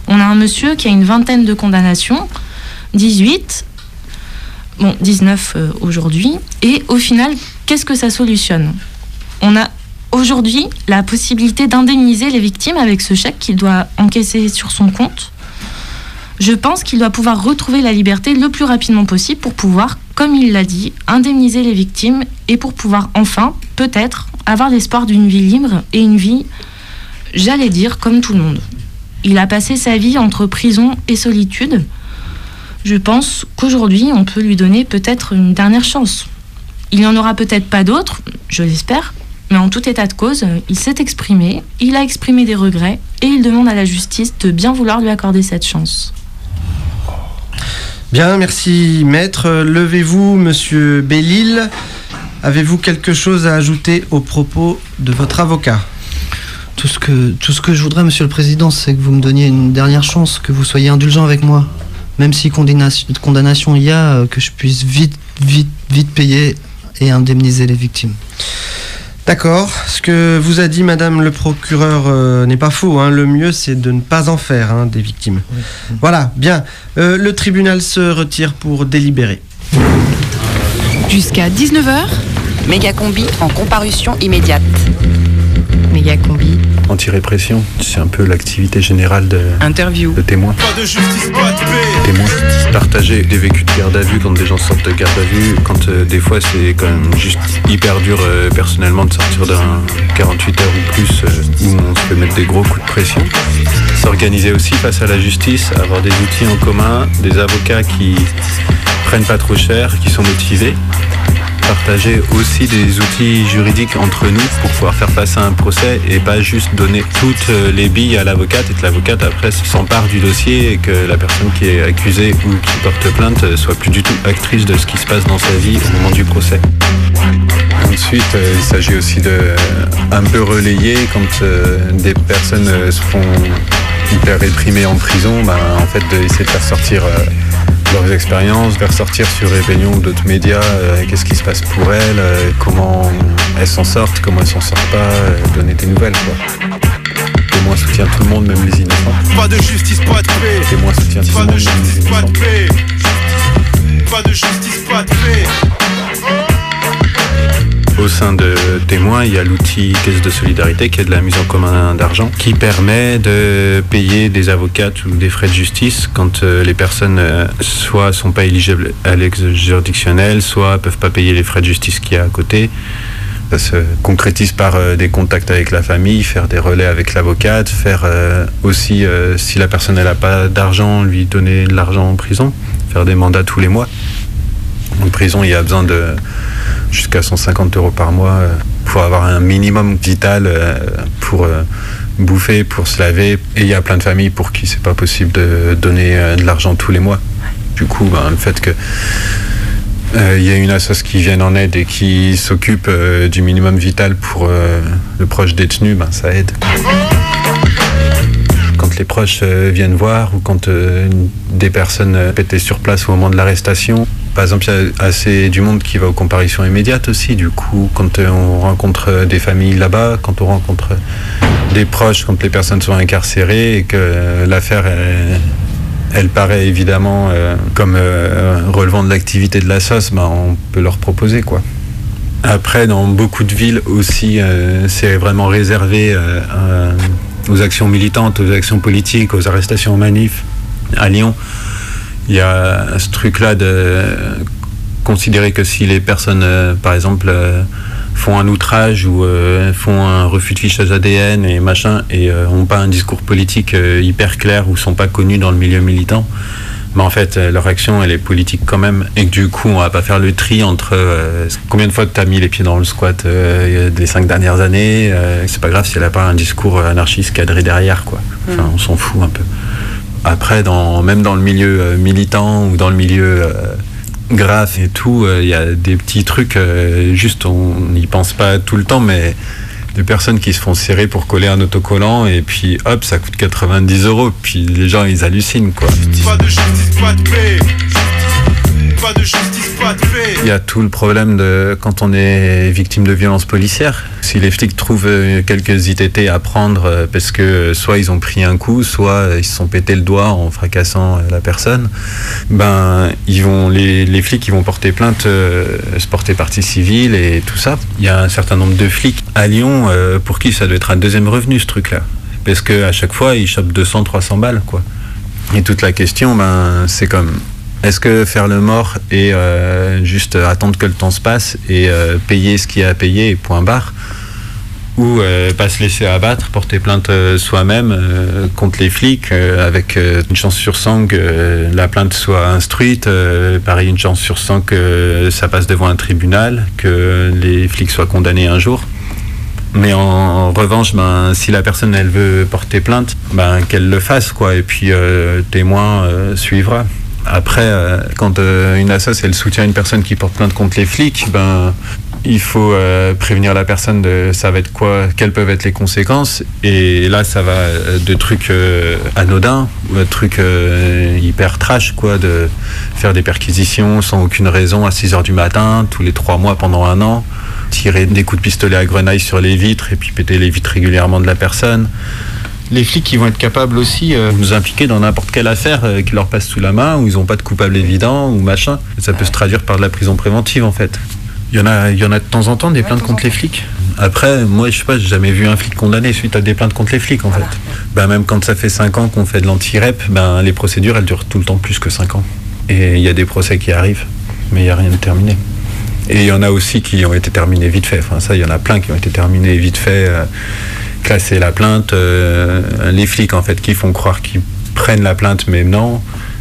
On a un monsieur qui a une vingtaine de condamnations, 18, bon, 19 euh, aujourd'hui, et au final, qu'est-ce que ça solutionne? On a aujourd'hui la possibilité d'indemniser les victimes avec ce chèque qu'il doit encaisser sur son compte. Je pense qu'il doit pouvoir retrouver la liberté le plus rapidement possible pour pouvoir, comme il l'a dit, indemniser les victimes et pour pouvoir enfin, peut-être, avoir l'espoir d'une vie libre et une vie, j'allais dire, comme tout le monde. Il a passé sa vie entre prison et solitude. Je pense qu'aujourd'hui, on peut lui donner peut-être une dernière chance. Il n'y en aura peut-être pas d'autres, je l'espère, mais en tout état de cause, il s'est exprimé, il a exprimé des regrets et il demande à la justice de bien vouloir lui accorder cette chance. Bien, merci maître. Levez-vous, monsieur Bellil. Avez-vous quelque chose à ajouter aux propos de votre avocat? Tout ce, que, tout ce que je voudrais, monsieur le président, c'est que vous me donniez une dernière chance, que vous soyez indulgent avec moi. Même si condamnation, condamnation il y a, euh, que je puisse vite, vite, vite payer et indemniser les victimes. D'accord. Ce que vous a dit madame le procureur euh, n'est pas faux. hein. Le mieux, c'est de ne pas en faire hein, des victimes. Voilà, bien. Euh, le tribunal se retire pour délibérer. Jusqu'à 19h, Mégacombi en comparution immédiate. Mégacombi. Anti-répression, c'est un peu l'activité générale de, Interview. de témoins. Pas de justice, pas de paix. Témoins. Partager des vécus de garde à vue quand des gens sortent de garde à vue, quand euh, des fois c'est quand même juste hyper dur euh, personnellement de sortir d'un 48 heures ou plus euh, où on se fait mettre des gros coups de pression. S'organiser aussi face à la justice, avoir des outils en commun, des avocats qui prennent pas trop cher, qui sont motivés. Partager aussi des outils juridiques entre nous pour pouvoir faire face à un procès et pas juste donner toutes euh, les billes à l'avocate et que l'avocate après s'empare du dossier et que la personne qui est accusée ou qui porte plainte euh, soit plus du tout actrice de ce qui se passe dans sa vie au moment du procès. Ensuite, euh, il s'agit aussi de un peu relayer quand des personnes se font hyper réprimées en prison, ben, en fait d'essayer de faire sortir leurs expériences, faire sortir sur Réveillon ou d'autres médias euh, qu'est-ce qui se passe pour elles, euh, comment elles s'en sortent, comment elles s'en sortent pas, euh, donner des nouvelles. Quoi. soutient tout le monde, même les innocents. Pas de justice, pas de paix. Témoin soutient tout Pas le de monde, même les justice, pas de paix. Pas de justice, pas de paix. Au sein de Témoins, il y a l'outil Caisse de solidarité qui est de la mise en commun d'argent qui permet de payer des avocats ou des frais de justice quand euh, les personnes euh, soit sont pas éligibles à l'ex juridictionnel, soit peuvent pas payer les frais de justice qu'il y a à côté. Ça se concrétise par euh, des contacts avec la famille, faire des relais avec l'avocate, faire aussi, si la personne n'a pas d'argent, lui donner de l'argent en prison, faire des mandats tous les mois. En prison, il y a besoin de jusqu'à 150 euros par mois euh, pour avoir un minimum vital euh, pour euh, bouffer, pour se laver. Et il y a plein de familles pour qui c'est pas possible de donner euh, de l'argent tous les mois. Du coup, ben, le fait que euh, il y a une assoce qui vient en aide et qui s'occupe euh, du minimum vital pour euh, le proche détenu, ben, ça aide. Quand les proches euh, viennent voir ou quand euh, des personnes euh, étaient sur place au moment de l'arrestation, par exemple, il y a assez du monde qui va aux comparaisons immédiates aussi. Du coup, quand on rencontre des familles là-bas, quand on rencontre des proches, quand les personnes sont incarcérées et que l'affaire elle, paraît évidemment euh, comme euh, relevant de l'activité de la sauce, ben, on peut leur proposer quoi. Après, dans beaucoup de villes aussi, euh, c'est vraiment réservé aux actions militantes, aux actions politiques, aux arrestations en manif. À Lyon, il y a ce truc-là de considérer que si les personnes, euh, par exemple, euh, font un outrage ou euh, font un refus de fichage ADN et machin, et euh, ont pas un discours politique hyper clair ou sont pas connus dans le milieu militant, mais en fait, leur action, elle est politique quand même. Et que du coup, on va pas faire le tri entre combien de fois tu as mis les pieds dans le squat les cinq dernières années. c'est pas grave si elle a pas un discours anarchiste cadré derrière, quoi. Enfin, on s'en fout un peu. Après, dans, même dans le milieu euh, militant ou dans le milieu euh, graphe et tout, euh, il y a des petits trucs, juste on n'y pense pas tout le temps, mais des personnes qui se font serrer pour coller un autocollant et puis hop, ça coûte 90 euros. Puis les gens, ils hallucinent, quoi. Il y a tout le problème de quand on est victime de violences policières. Si les flics trouvent euh, quelques ITT à prendre euh, parce que soit ils ont pris un coup, soit ils se sont pété le doigt en fracassant euh, la personne, ben ils vont les, les flics ils vont porter plainte, se porter partie civile et tout ça. Il y a un certain nombre de flics à Lyon pour qui ça doit être un deuxième revenu ce truc-là, parce que à chaque fois ils chopent 200, 300 balles quoi. Et toute la question, ben, c'est comme est-ce que faire le mort et euh, juste attendre que le temps se passe et euh, payer ce qu'il y a à payer et point barre ou euh, pas se laisser abattre, porter plainte soi-même contre les flics avec une chance sur 100 que la plainte soit instruite, pareil une chance sur 100 que ça passe devant un tribunal, que les flics soient condamnés un jour. Mais en, en revanche, ben, si la personne elle veut porter plainte, ben, qu'elle le fasse quoi. Et puis témoin suivra. Après, euh, quand euh, une assoce elle soutient une personne qui porte plainte contre les flics, ben il faut euh, prévenir la personne de ça va être quoi, quelles peuvent être les conséquences. Et là, ça va de trucs anodins ou de trucs hyper trash, quoi, de faire des perquisitions sans aucune raison à 6 heures du matin, tous les trois mois pendant un an, tirer des coups de pistolet à grenaille sur les vitres et puis péter les vitres régulièrement de la personne. Les flics qui vont être capables aussi euh, de nous impliquer dans n'importe quelle affaire euh, qui leur passe sous la main, où ils n'ont pas de coupable évident ou machin. Ça peut se traduire par de la prison préventive en fait. Il y en a, il y en a de temps en temps des plaintes contre les flics. Après, moi, je sais pas, j'ai jamais vu un flic condamné suite à des plaintes contre les flics, en fait. Ben, même quand ça fait 5 ans qu'on fait de l'anti-rep, ben, les procédures, elles durent tout le temps plus que 5 ans. Et il y a des procès qui arrivent, mais il n'y a rien de terminé. Et il y en a aussi qui ont été terminés vite fait. Enfin, ça, il y en a plein qui ont été terminés vite fait. euh, classer la plainte, euh, les flics, en fait, qui font croire qu'ils prennent la plainte, mais non.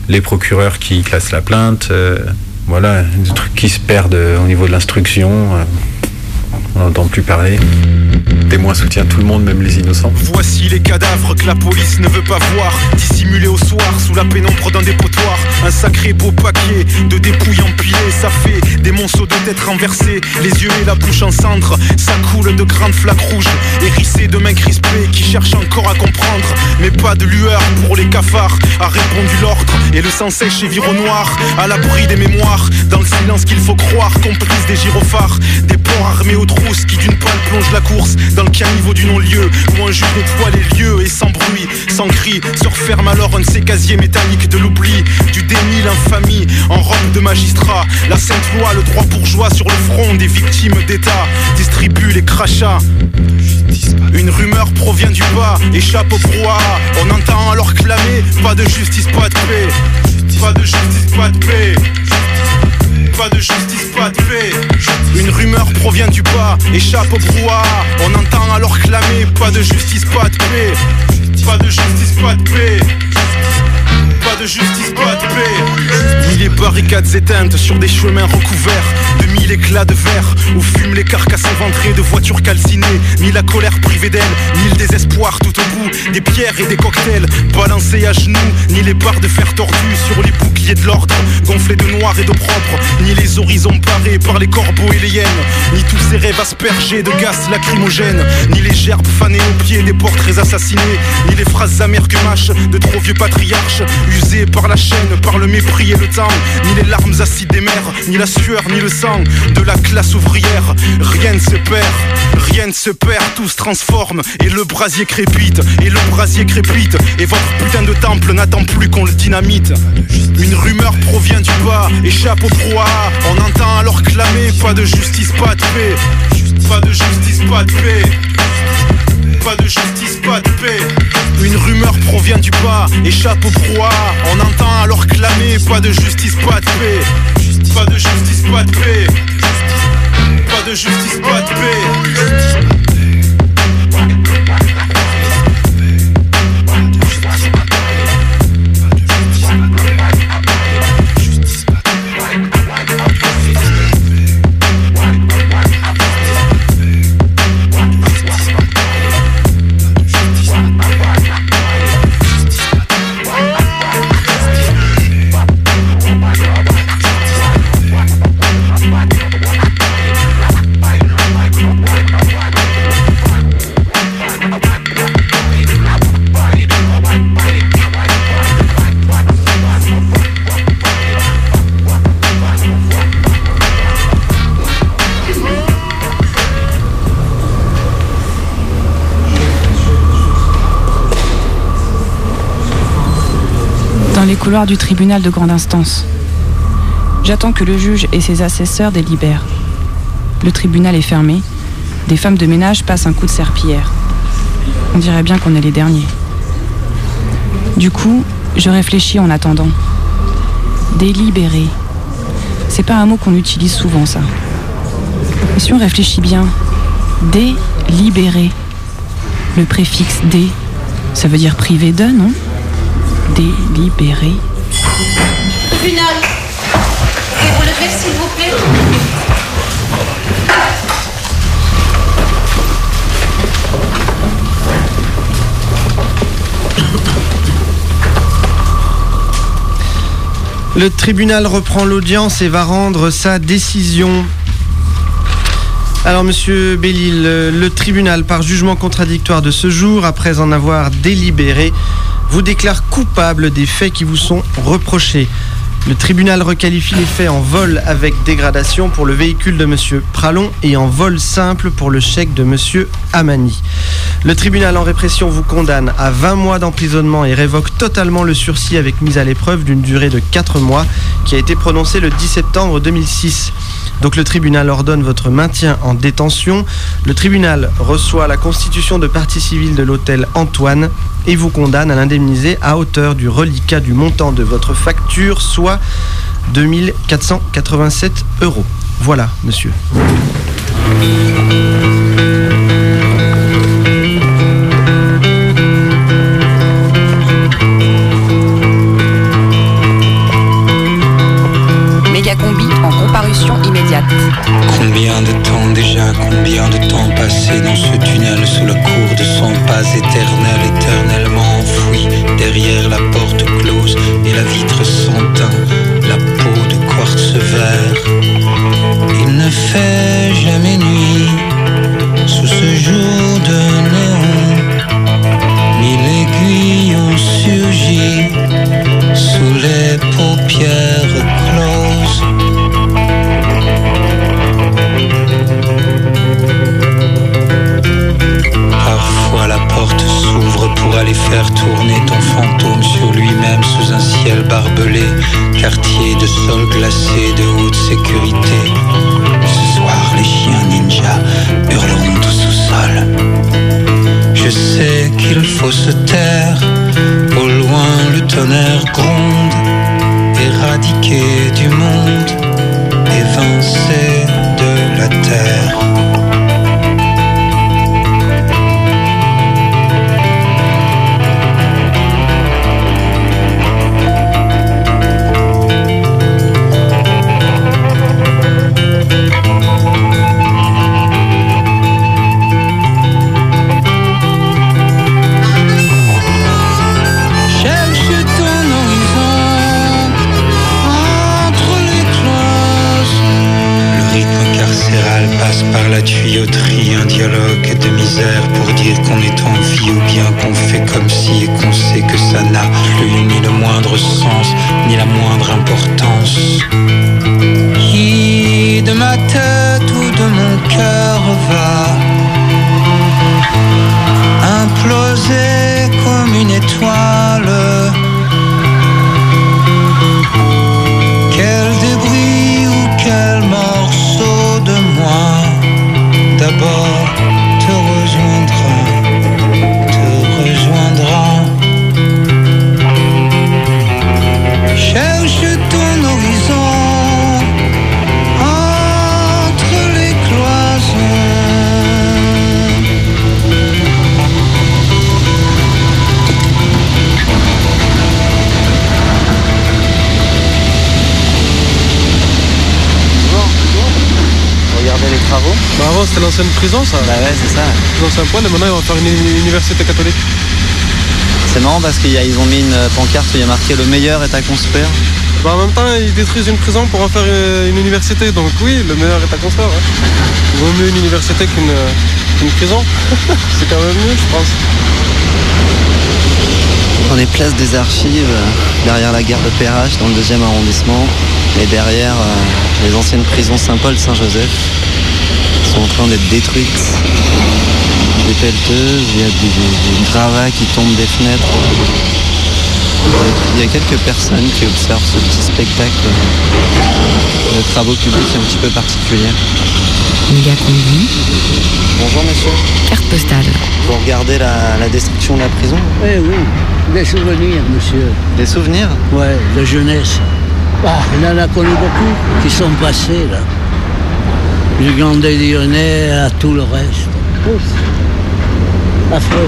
Les procureurs qui classent la plainte. euh, voilà, des trucs qui se perdent euh, au niveau de l'instruction. on n'entend plus parler. Témoin soutient tout le monde, même les innocents. Voici les cadavres que la police ne veut pas voir Dissimulés au soir sous la pénombre d'un dépotoir. Un sacré beau paquet de dépouilles empilées Ça fait des monceaux de têtes renversées. Les yeux et la bouche en cendres Ça coule de grandes flaques rouges Hérissées de mains crispées qui cherchent encore à comprendre. Mais pas de lueur pour les cafards A répondu l'ordre et le sang sèche et vire au noir À l'abri des mémoires. Dans le silence qu'il faut croire Complice des gyrophares. Des porcs armés aux trousses qui d'une balle plonge la course dans le caniveau du non-lieu un juge nettoie les lieux et sans bruit sans cri se referme alors un de ces casiers métalliques de l'oubli, du déni, l'infamie, en robe de magistrat. La sainte loi, le droit bourgeois sur le front des victimes d'État, distribue les crachats. Une rumeur provient du bas, échappe au brouhaha. On entend alors clamer Pas de justice, pas de paix. Pas de justice, pas de paix. Pas de justice, pas de paix. Une rumeur provient du bas, échappe au brouhaha. On entend alors clamer Pas de justice, pas de paix. Pas de justice, pas de paix. De justice, pas de paix. Ni les barricades éteintes sur des chemins recouverts de mille éclats de verre où fument les carcasses éventrées de voitures calcinées. Ni la colère privée d'elle, ni le désespoir tout au bout. Des pierres et des cocktails balancés à genoux. Ni les barres de fer tordus sur les boucliers de l'ordre, gonflés de noir et d'eau propre. Ni les horizons parés par les corbeaux et les hyènes. Ni tous ces rêves aspergés de gaz lacrymogènes. Ni les gerbes fanées aux pieds des portraits assassinés. Ni les phrases amères que mâchent de trop vieux patriarches. Par la chaîne, par le mépris et le temps. Ni les larmes acides des mers, ni la sueur, ni le sang de la classe ouvrière. Rien ne se perd, rien ne se perd, tout se transforme. Et le brasier crépite, et le brasier crépite. Et votre putain de temple n'attend plus qu'on le dynamite. Une rumeur provient du bas, échappe au brouhaha. On entend alors clamer Pas de justice, pas de paix. Pas de justice, pas de paix. Pas de justice, pas de paix. Une rumeur provient du bas, échappe au brouhaha. On entend alors clamer Pas de justice, pas de paix. Pas de justice, pas de paix. Pas de justice, pas de paix. Du tribunal de grande instance. J'attends que le juge et ses assesseurs délibèrent. Le tribunal est fermé. Des femmes de ménage passent un coup de serpillière. On dirait bien qu'on est les derniers. Du coup, je réfléchis en attendant. Délibérer. C'est pas un mot qu'on utilise souvent, ça. Mais si on réfléchit bien, délibérer. Le préfixe dé, ça veut dire privé de, non? Délibérer. Tribunal. Pouvez-vous le faire, s'il vous plaît Le tribunal reprend l'audience et va rendre sa décision. Alors, monsieur Bellil, le tribunal, par jugement contradictoire de ce jour, après en avoir délibéré, vous déclare coupable des faits qui vous sont reprochés. Le tribunal requalifie les faits en vol avec dégradation pour le véhicule de monsieur Pralon et en vol simple pour le chèque de monsieur Amani. Le tribunal en répression vous condamne à 20 mois d'emprisonnement et révoque totalement le sursis avec mise à l'épreuve d'une durée de 4 mois qui a été prononcé le 10 septembre 2006. Donc le tribunal ordonne votre maintien en détention. Le tribunal reçoit la constitution de partie civile de l'hôtel Antoine et vous condamne à l'indemniser à hauteur du reliquat du montant de votre facture, soit 2487 euros. Voilà, monsieur. Combien de temps déjà, combien de temps passé dans ce tunnel sous la cour de son pas éternel, éternellement enfoui derrière la porte close et la vitre sans teint, la peau de quartz vert. Il ne fait jamais nuit sous ce jour de néon. Mille aiguilles ont surgi sous les paupières S'ouvre faire tourner ton fantôme sur lui-même sous un ciel barbelé, quartier de sol glacé de haute sécurité. Ce soir, les chiens ninjas hurleront au sous-sol. Je sais qu'il faut se taire, au loin le tonnerre gronde, éradiqué du monde, évincé prison ça. Bah ouais, c'est ça. L'ancien point et maintenant ils vont faire une université catholique. C'est marrant parce qu'ils ont mis une pancarte où il y a marqué le meilleur est à construire. Bah en même temps ils détruisent une prison pour en faire euh, une université. Donc oui, le meilleur est à construire. Il vaut mieux une université qu'une euh, prison. c'est quand même mieux je pense. On est place des archives, euh, derrière la gare de Perrache, dans le deuxième arrondissement. Et derrière, euh, les anciennes prisons Saint-Paul-Saint-Joseph sont en train d'être détruites. Des pelleteuses, il y a des, des- des gravats qui tombent des fenêtres. Il y a quelques personnes qui observent ce petit spectacle de travaux publics un petit peu particulier. Méga combi, Bonjour monsieur. carte postale. Vous regardez la, la destruction de la prison? Eh oui, des souvenirs, monsieur. Des souvenirs? Ouais, de jeunesse. Ah, il en a connu beaucoup qui sont passés, là. Du Gandé lyonnais à tout le reste. Ouf. Affreux.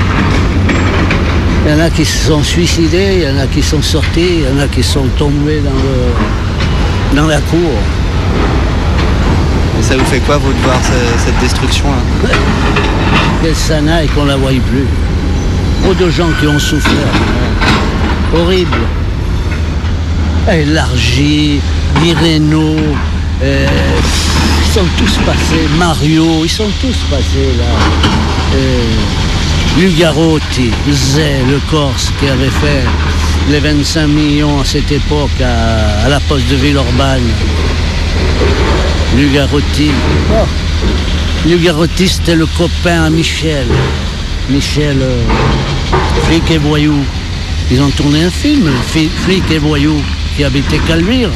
Il y en a qui se sont suicidés, il y en a qui sont sortis, il y en a qui sont tombés dans, le, dans la cour. Et ça vous fait quoi, vous, de voir ce- cette destruction-là Qu'elle s'en aille, qu'on la voie plus. Trop de gens qui ont souffert. Horrible. Élargi, Mireno, euh, ils sont tous passés. Mario, ils sont tous passés là. Euh, Lugarotti, Zé, le Corse, qui avait fait les 25 millions à cette époque à, la poste de Villeurbanne. Lugarotti. Oh. Lugarotti, c'était le copain à Michel. Michel, euh, flic et voyou. Ils ont tourné un film, Fi- flic et voyou, qui habitait Calvire.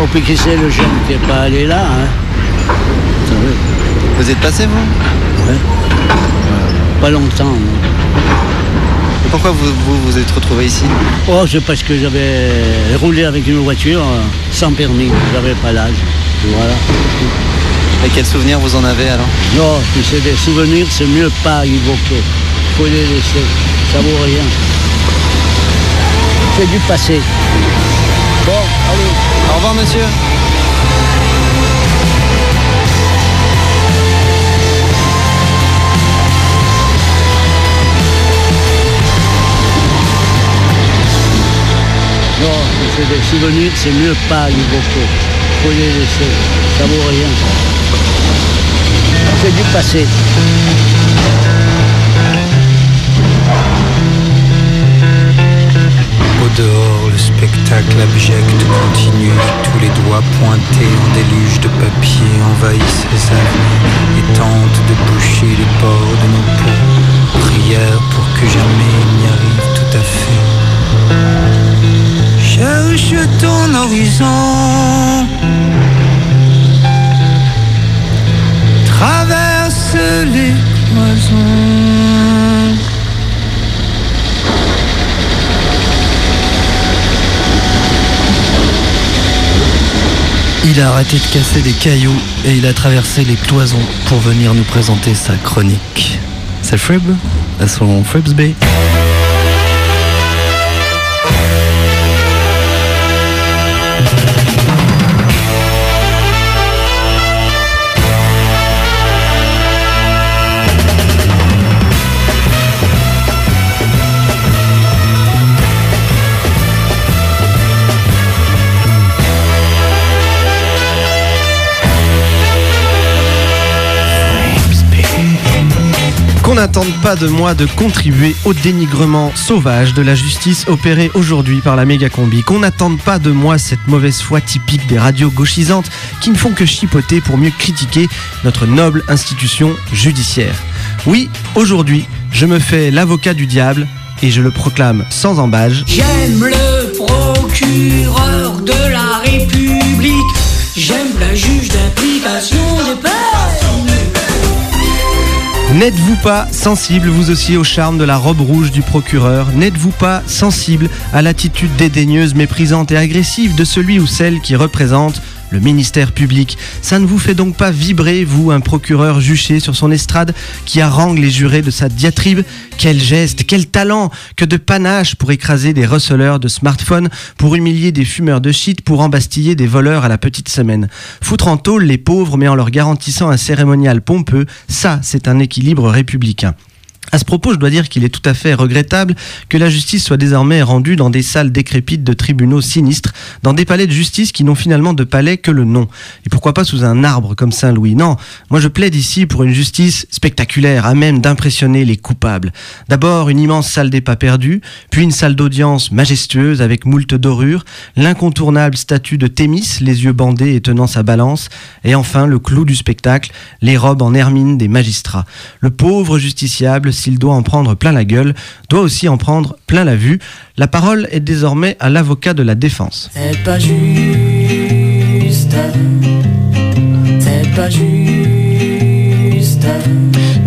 Oh, puis qui c'est le jeune qui n'est pas allé là, hein Vous êtes passé, vous? Ouais. Pas longtemps. non. Et pourquoi vous vous, vous êtes retrouvé ici? Oh, c'est parce que j'avais roulé avec une voiture euh, sans permis. J'avais pas l'âge. Voilà. Et quels souvenirs vous en avez alors? Non, tu sais, des souvenirs, c'est mieux pas évoquer. Faut les laisser. Ça vaut rien. C'est du passé. Bon, allez. Au revoir, monsieur. Non, c'est des souvenirs, c'est mieux pas évoquer. Faut les laisser. Ça vaut rien. C'est du passé. Au dehors, spectacle abject continue. Tous les doigts pointés en déluge de papier envahissent les avenues et tentent de boucher les bords de nos peaux. Prière pour que jamais n'y arrive tout à fait. Cherche ton horizon. Traverse les cloisons. Il a arrêté de casser des cailloux et il a traversé les cloisons pour venir nous présenter sa chronique. C'est Frib, à son Fribs Qu'on n'attende pas de moi de contribuer au dénigrement sauvage de la justice opérée aujourd'hui par la méga combi. Qu'on n'attende pas de moi cette mauvaise foi typique des radios gauchisantes qui ne font que chipoter pour mieux critiquer notre noble institution judiciaire. Oui, aujourd'hui, je me fais l'avocat du diable et je le proclame sans embâge. J'aime le procureur de la République. J'aime la juge d'application. N'êtes-vous pas sensible, vous aussi, au charme de la robe rouge du procureur N'êtes-vous pas sensible à l'attitude dédaigneuse, méprisante et agressive de celui ou celle qui représente le ministère public Ça ne vous fait donc pas vibrer, vous, un procureur juché sur son estrade qui harangue les jurés de sa diatribe? Quel geste, quel talent, que de panache pour écraser des receleurs de smartphones, pour humilier des fumeurs de shit, pour embastiller des voleurs à la petite semaine. Foutre en tôle les pauvres mais en leur garantissant un cérémonial pompeux, ça c'est un équilibre républicain. À ce propos, je dois dire qu'il est tout à fait regrettable que la justice soit désormais rendue dans des salles décrépites de tribunaux sinistres, dans des palais de justice qui n'ont finalement de palais que le nom. Et pourquoi pas sous un arbre comme Saint-Louis? Non, moi je plaide ici pour une justice spectaculaire, à même d'impressionner les coupables. D'abord une immense salle des pas perdus, puis une salle d'audience majestueuse avec moult dorures, l'incontournable statue de Thémis, les yeux bandés et tenant sa balance, et enfin le clou du spectacle, les robes en hermine des magistrats. Le pauvre justiciable, s'il doit en prendre plein la gueule, doit aussi en prendre plein la vue. La parole est désormais à l'avocat de la défense. C'est pas juste. C'est pas juste.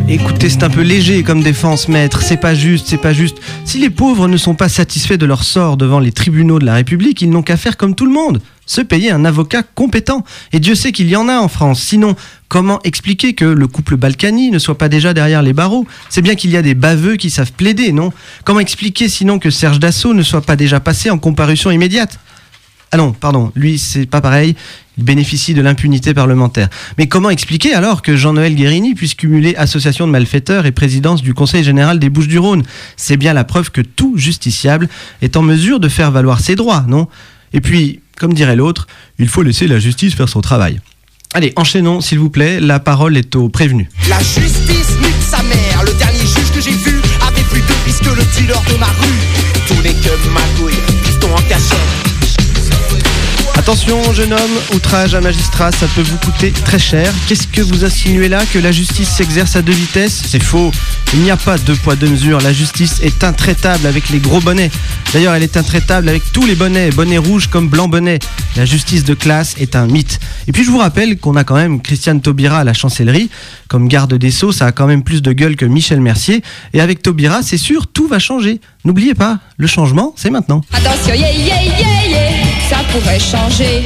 Écoutez, c'est un peu léger comme défense, maître. C'est pas juste, c'est pas juste. Si les pauvres ne sont pas satisfaits de leur sort devant les tribunaux de la République, ils n'ont qu'à faire comme tout le monde. Se payer un avocat compétent. Et Dieu sait qu'il y en a en France. Sinon, comment expliquer que le couple Balkany ne soit pas déjà derrière les barreaux? C'est bien qu'il y a des baveux qui savent plaider, non? Comment expliquer sinon que Serge Dassault ne soit pas déjà passé en comparution immédiate? Ah non, pardon, lui c'est pas pareil, il bénéficie de l'impunité parlementaire. Mais comment expliquer alors que Jean-Noël Guérini puisse cumuler association de malfaiteurs et présidence du Conseil général des Bouches-du-Rhône? C'est bien la preuve que tout justiciable est en mesure de faire valoir ses droits, non? Et puis, comme dirait l'autre, il faut laisser la justice faire son travail. Allez, enchaînons s'il vous plaît, la parole est au prévenu. La justice nique sa mère. Le dernier juge que j'ai vu avait plus de piste que le dealer de ma rue. Tout n'est que magouille, piston en cachette. Attention, jeune homme, outrage à magistrat, ça peut vous coûter très cher. Qu'est-ce que vous insinuez là Que la justice s'exerce à deux vitesses? C'est faux. Il n'y a pas deux poids, deux mesures. La justice est intraitable avec les gros bonnets. D'ailleurs, elle est intraitable avec tous les bonnets, bonnets rouges comme blanc bonnet. La justice de classe est un mythe. Et puis, je vous rappelle qu'on a quand même Christiane Taubira à la chancellerie. Comme garde des Sceaux, ça a quand même plus de gueule que Michel Mercier. Et avec Taubira, c'est sûr, tout va changer. N'oubliez pas, le changement, c'est maintenant. Attention, yeah, yeah, yeah, yeah, pourrait changer.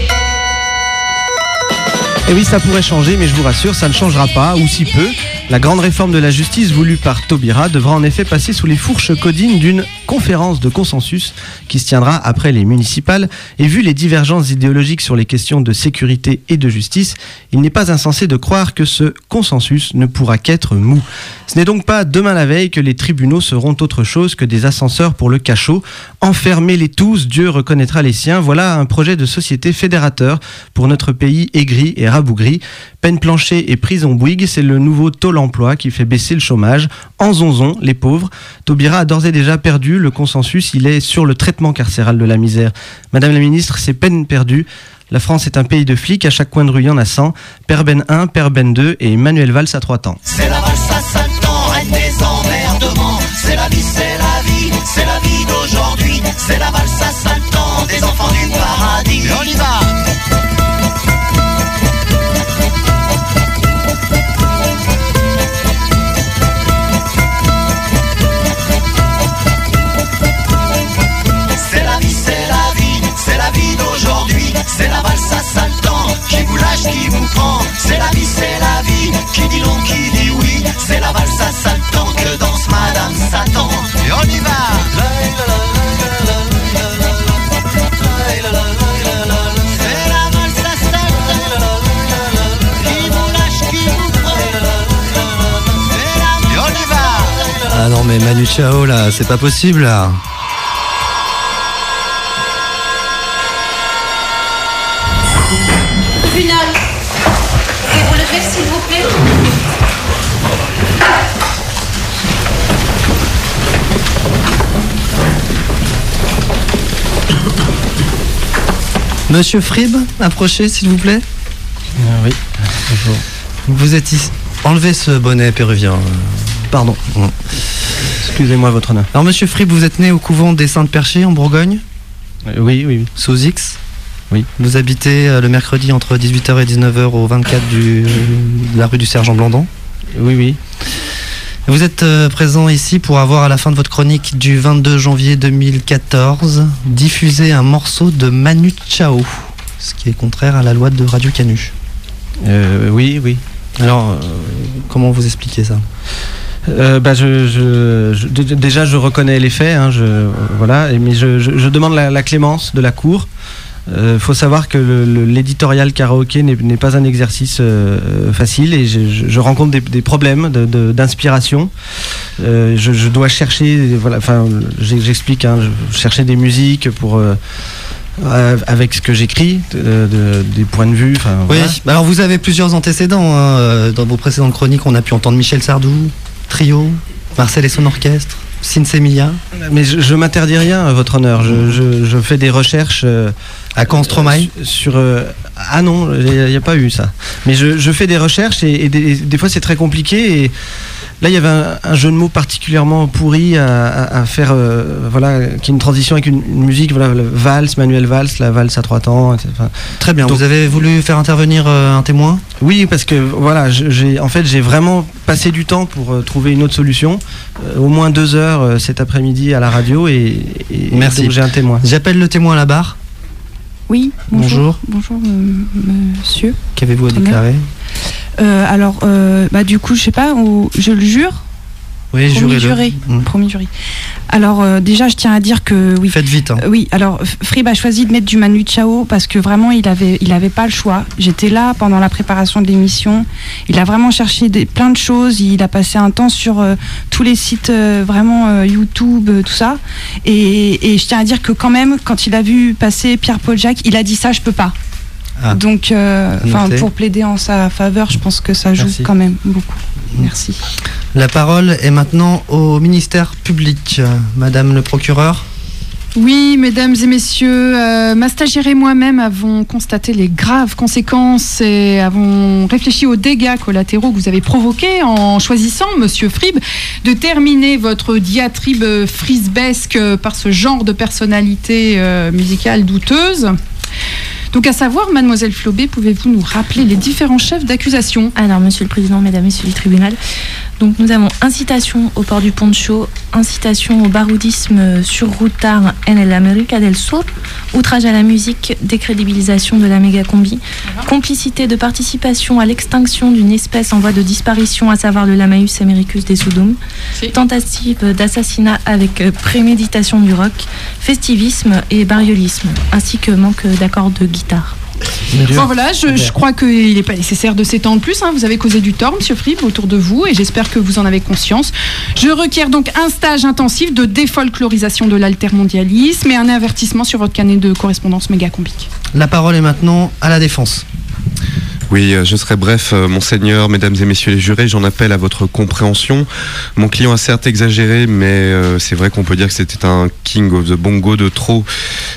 Et oui, ça pourrait changer, mais je vous rassure, ça ne changera pas, ou si peu. La grande réforme de la justice voulue par Taubira devra en effet passer sous les fourches codines d'une conférence de consensus qui se tiendra après les municipales. Et vu les divergences idéologiques sur les questions de sécurité et de justice, il n'est pas insensé de croire que ce consensus ne pourra qu'être mou. Ce n'est donc pas demain la veille que les tribunaux seront autre chose que des ascenseurs pour le cachot. Enfermez-les tous, Dieu reconnaîtra les siens. Voilà un projet de société fédérateur pour notre pays aigri et Rabougri. Peine planchée et prison Bouygues, c'est le nouveau taux l'emploi qui fait baisser le chômage. En zonzon, les pauvres. Taubira a d'ores et déjà perdu le consensus, il est sur le traitement carcéral de la misère. Madame la ministre, c'est peine perdue. La France est un pays de flics, à chaque coin de rue il y en a 100. Père Ben 1, Père Ben 2 et Emmanuel Valls à 3 temps. C'est la valse à 5 reine des emmerdements. C'est la vie, c'est la vie, c'est la vie d'aujourd'hui. C'est la valse à 5 des enfants du paradis. On y va non, qui dit oui. C'est la valse à Satan que danse Madame Satan. Et on y va. C'est la valse à Satan. Qui vous lâche, qui vous prend. Et on y va. Ah non mais Manu Chao là, c'est pas possible là. Tribunal. Pouvez-vous lever, s'il vous plaît Monsieur Frib, approchez s'il vous plaît. oui, bonjour. Vous êtes ici. Enlevez ce bonnet péruvien. euh, Pardon. Excusez-moi, votre honneur. Alors Monsieur Frib, vous êtes né au couvent des Saintes Perchées en Bourgogne? Euh, Oui, oui, oui. Sous X? Oui. Vous habitez euh, le mercredi entre 18h et 19h au 24 du, de la rue du Sergent Blandon Oui, oui. Vous êtes euh, présent ici pour avoir à la fin de votre chronique du 22 janvier 2014 diffusé un morceau de Manu Chao, ce qui est contraire à la loi de Radio Canu. Euh, oui, oui. Alors, euh, comment vous expliquez ça? Euh, bah, je, je- je- d- déjà, je reconnais les faits, hein, je, voilà, mais je, demande la, la clémence de la Cour. Il faut savoir que l'éditorial karaoké n'est pas un exercice euh, facile et je, rencontre des, des problèmes d'inspiration. Euh, je, je dois chercher, voilà, enfin, j'explique, hein, je cherchais des musiques pour euh, euh, avec ce que j'écris, de- de- des points de vue. Oui, voilà. bah alors vous avez plusieurs antécédents. hein. Euh, Dans vos précédentes chroniques, on a pu entendre Michel Sardou, Trio, Marcel et son orchestre, Sinsemilia. Mais je, je m'interdis rien, votre honneur. Je, je- je fais des recherches. euh, à quand Stromae Sur. euh, ah non, il n'y a, pas eu ça. Mais je, je fais des recherches et, et des, des fois c'est très compliqué. Et là, il y avait un, un jeu de mots particulièrement pourri à, à- à faire, euh, voilà, qui est une transition avec une, une musique, voilà, le valse, Manuel Valse, la valse à trois temps. etc. Enfin, Très bien. Donc- vous avez voulu faire intervenir euh, un témoin? Oui, parce que voilà, j'ai en fait j'ai vraiment passé du temps pour euh, trouver une autre solution, Euh, au moins deux heures euh, cet après-midi à la radio et, et- et Merci. donc j'ai un témoin. J'appelle le témoin à la barre. Oui, Bonjour. bonjour. Bonjour, euh, monsieur. Qu'avez-vous à déclarer? Euh, alors, euh, bah, du coup, je sais pas, ou- je le jure. Oui, Promis jurez-le. juré. Mm. Promis juré. Alors, euh, déjà, je tiens à dire que oui. Faites vite. hein. Euh, Oui, alors Frib a choisi de mettre du Manu Chao parce que vraiment il avait, il avait pas le choix. J'étais là pendant la préparation de l'émission. Il a vraiment cherché des, plein de choses. Il a passé un temps sur euh, tous les sites vraiment YouTube, tout ça. Et, et je tiens à dire que quand même, quand il a vu passer Pierre-Paul Jacques, il a dit ça, je peux pas. Ah. Donc, euh, pour plaider en sa faveur, je pense que ça joue Merci. quand même beaucoup. Merci. La parole est maintenant au ministère public. Euh, Madame le procureur. Oui, mesdames et messieurs, euh, ma stagiaire et moi-même avons constaté les graves conséquences et avons réfléchi aux dégâts collatéraux que vous avez provoqués en choisissant, monsieur Frib, de terminer votre diatribe frisbesque par ce genre de personnalité euh, musicale douteuse. Donc, à savoir, mademoiselle Flobé, pouvez-vous nous rappeler les différents chefs d'accusation? Alors, monsieur le président, mesdames, messieurs du tribunal, donc nous avons incitation au port du poncho, incitation au baroudisme sur routard en el América del Sur, outrage à la musique, décrédibilisation de la méga combi, complicité de participation à l'extinction d'une espèce en voie de disparition, à savoir le Lamaeus americus des tentative d'assassinat avec euh, préméditation du rock, festivisme et bariolisme, ainsi que manque d'accord de guitare. Bon, voilà, je, je crois qu'il n'est pas nécessaire de s'étendre plus. hein. Vous avez causé du tort, Monsieur Fripp, autour de vous, et j'espère que vous en avez conscience. Je requiers donc un stage intensif de défolklorisation de l'altermondialisme et un avertissement sur votre canet de correspondance méga combique. La parole est maintenant à la défense. Oui, euh, je serai bref, euh, monseigneur, mesdames et messieurs les jurés, j'en appelle à votre compréhension. Mon client a certes exagéré, mais euh, c'est vrai qu'on peut dire que c'était un king of the bongo de trop.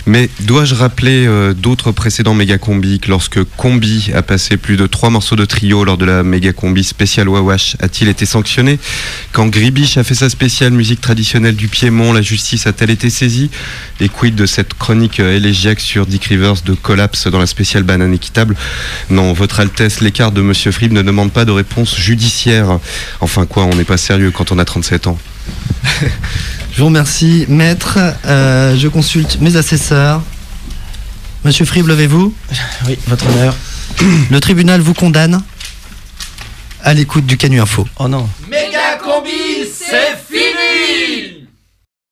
Mais dois-je rappeler d'autres précédents méga combiques lorsque Combi a passé plus de trois morceaux de trio lors de la méga combi spéciale Wawash? A-t-il été sanctionné? Quand Gribiche a fait sa spéciale musique traditionnelle du Piémont, la justice a-t-elle été saisie? Et quid de cette chronique élégiaque sur Dick Rivers de collapse dans la spéciale banane équitable? Non, votre Altesse, l'écart de Monsieur Fripp ne demande pas de réponse judiciaire. Enfin quoi, on n'est pas sérieux quand on a 37 ans. Je vous remercie, maître. Euh, je consulte mes assesseurs. Monsieur Frib, levez-vous. Oui, votre honneur. Le tribunal vous condamne à l'écoute du Canu Info. Oh non. Méga combi, c'est fini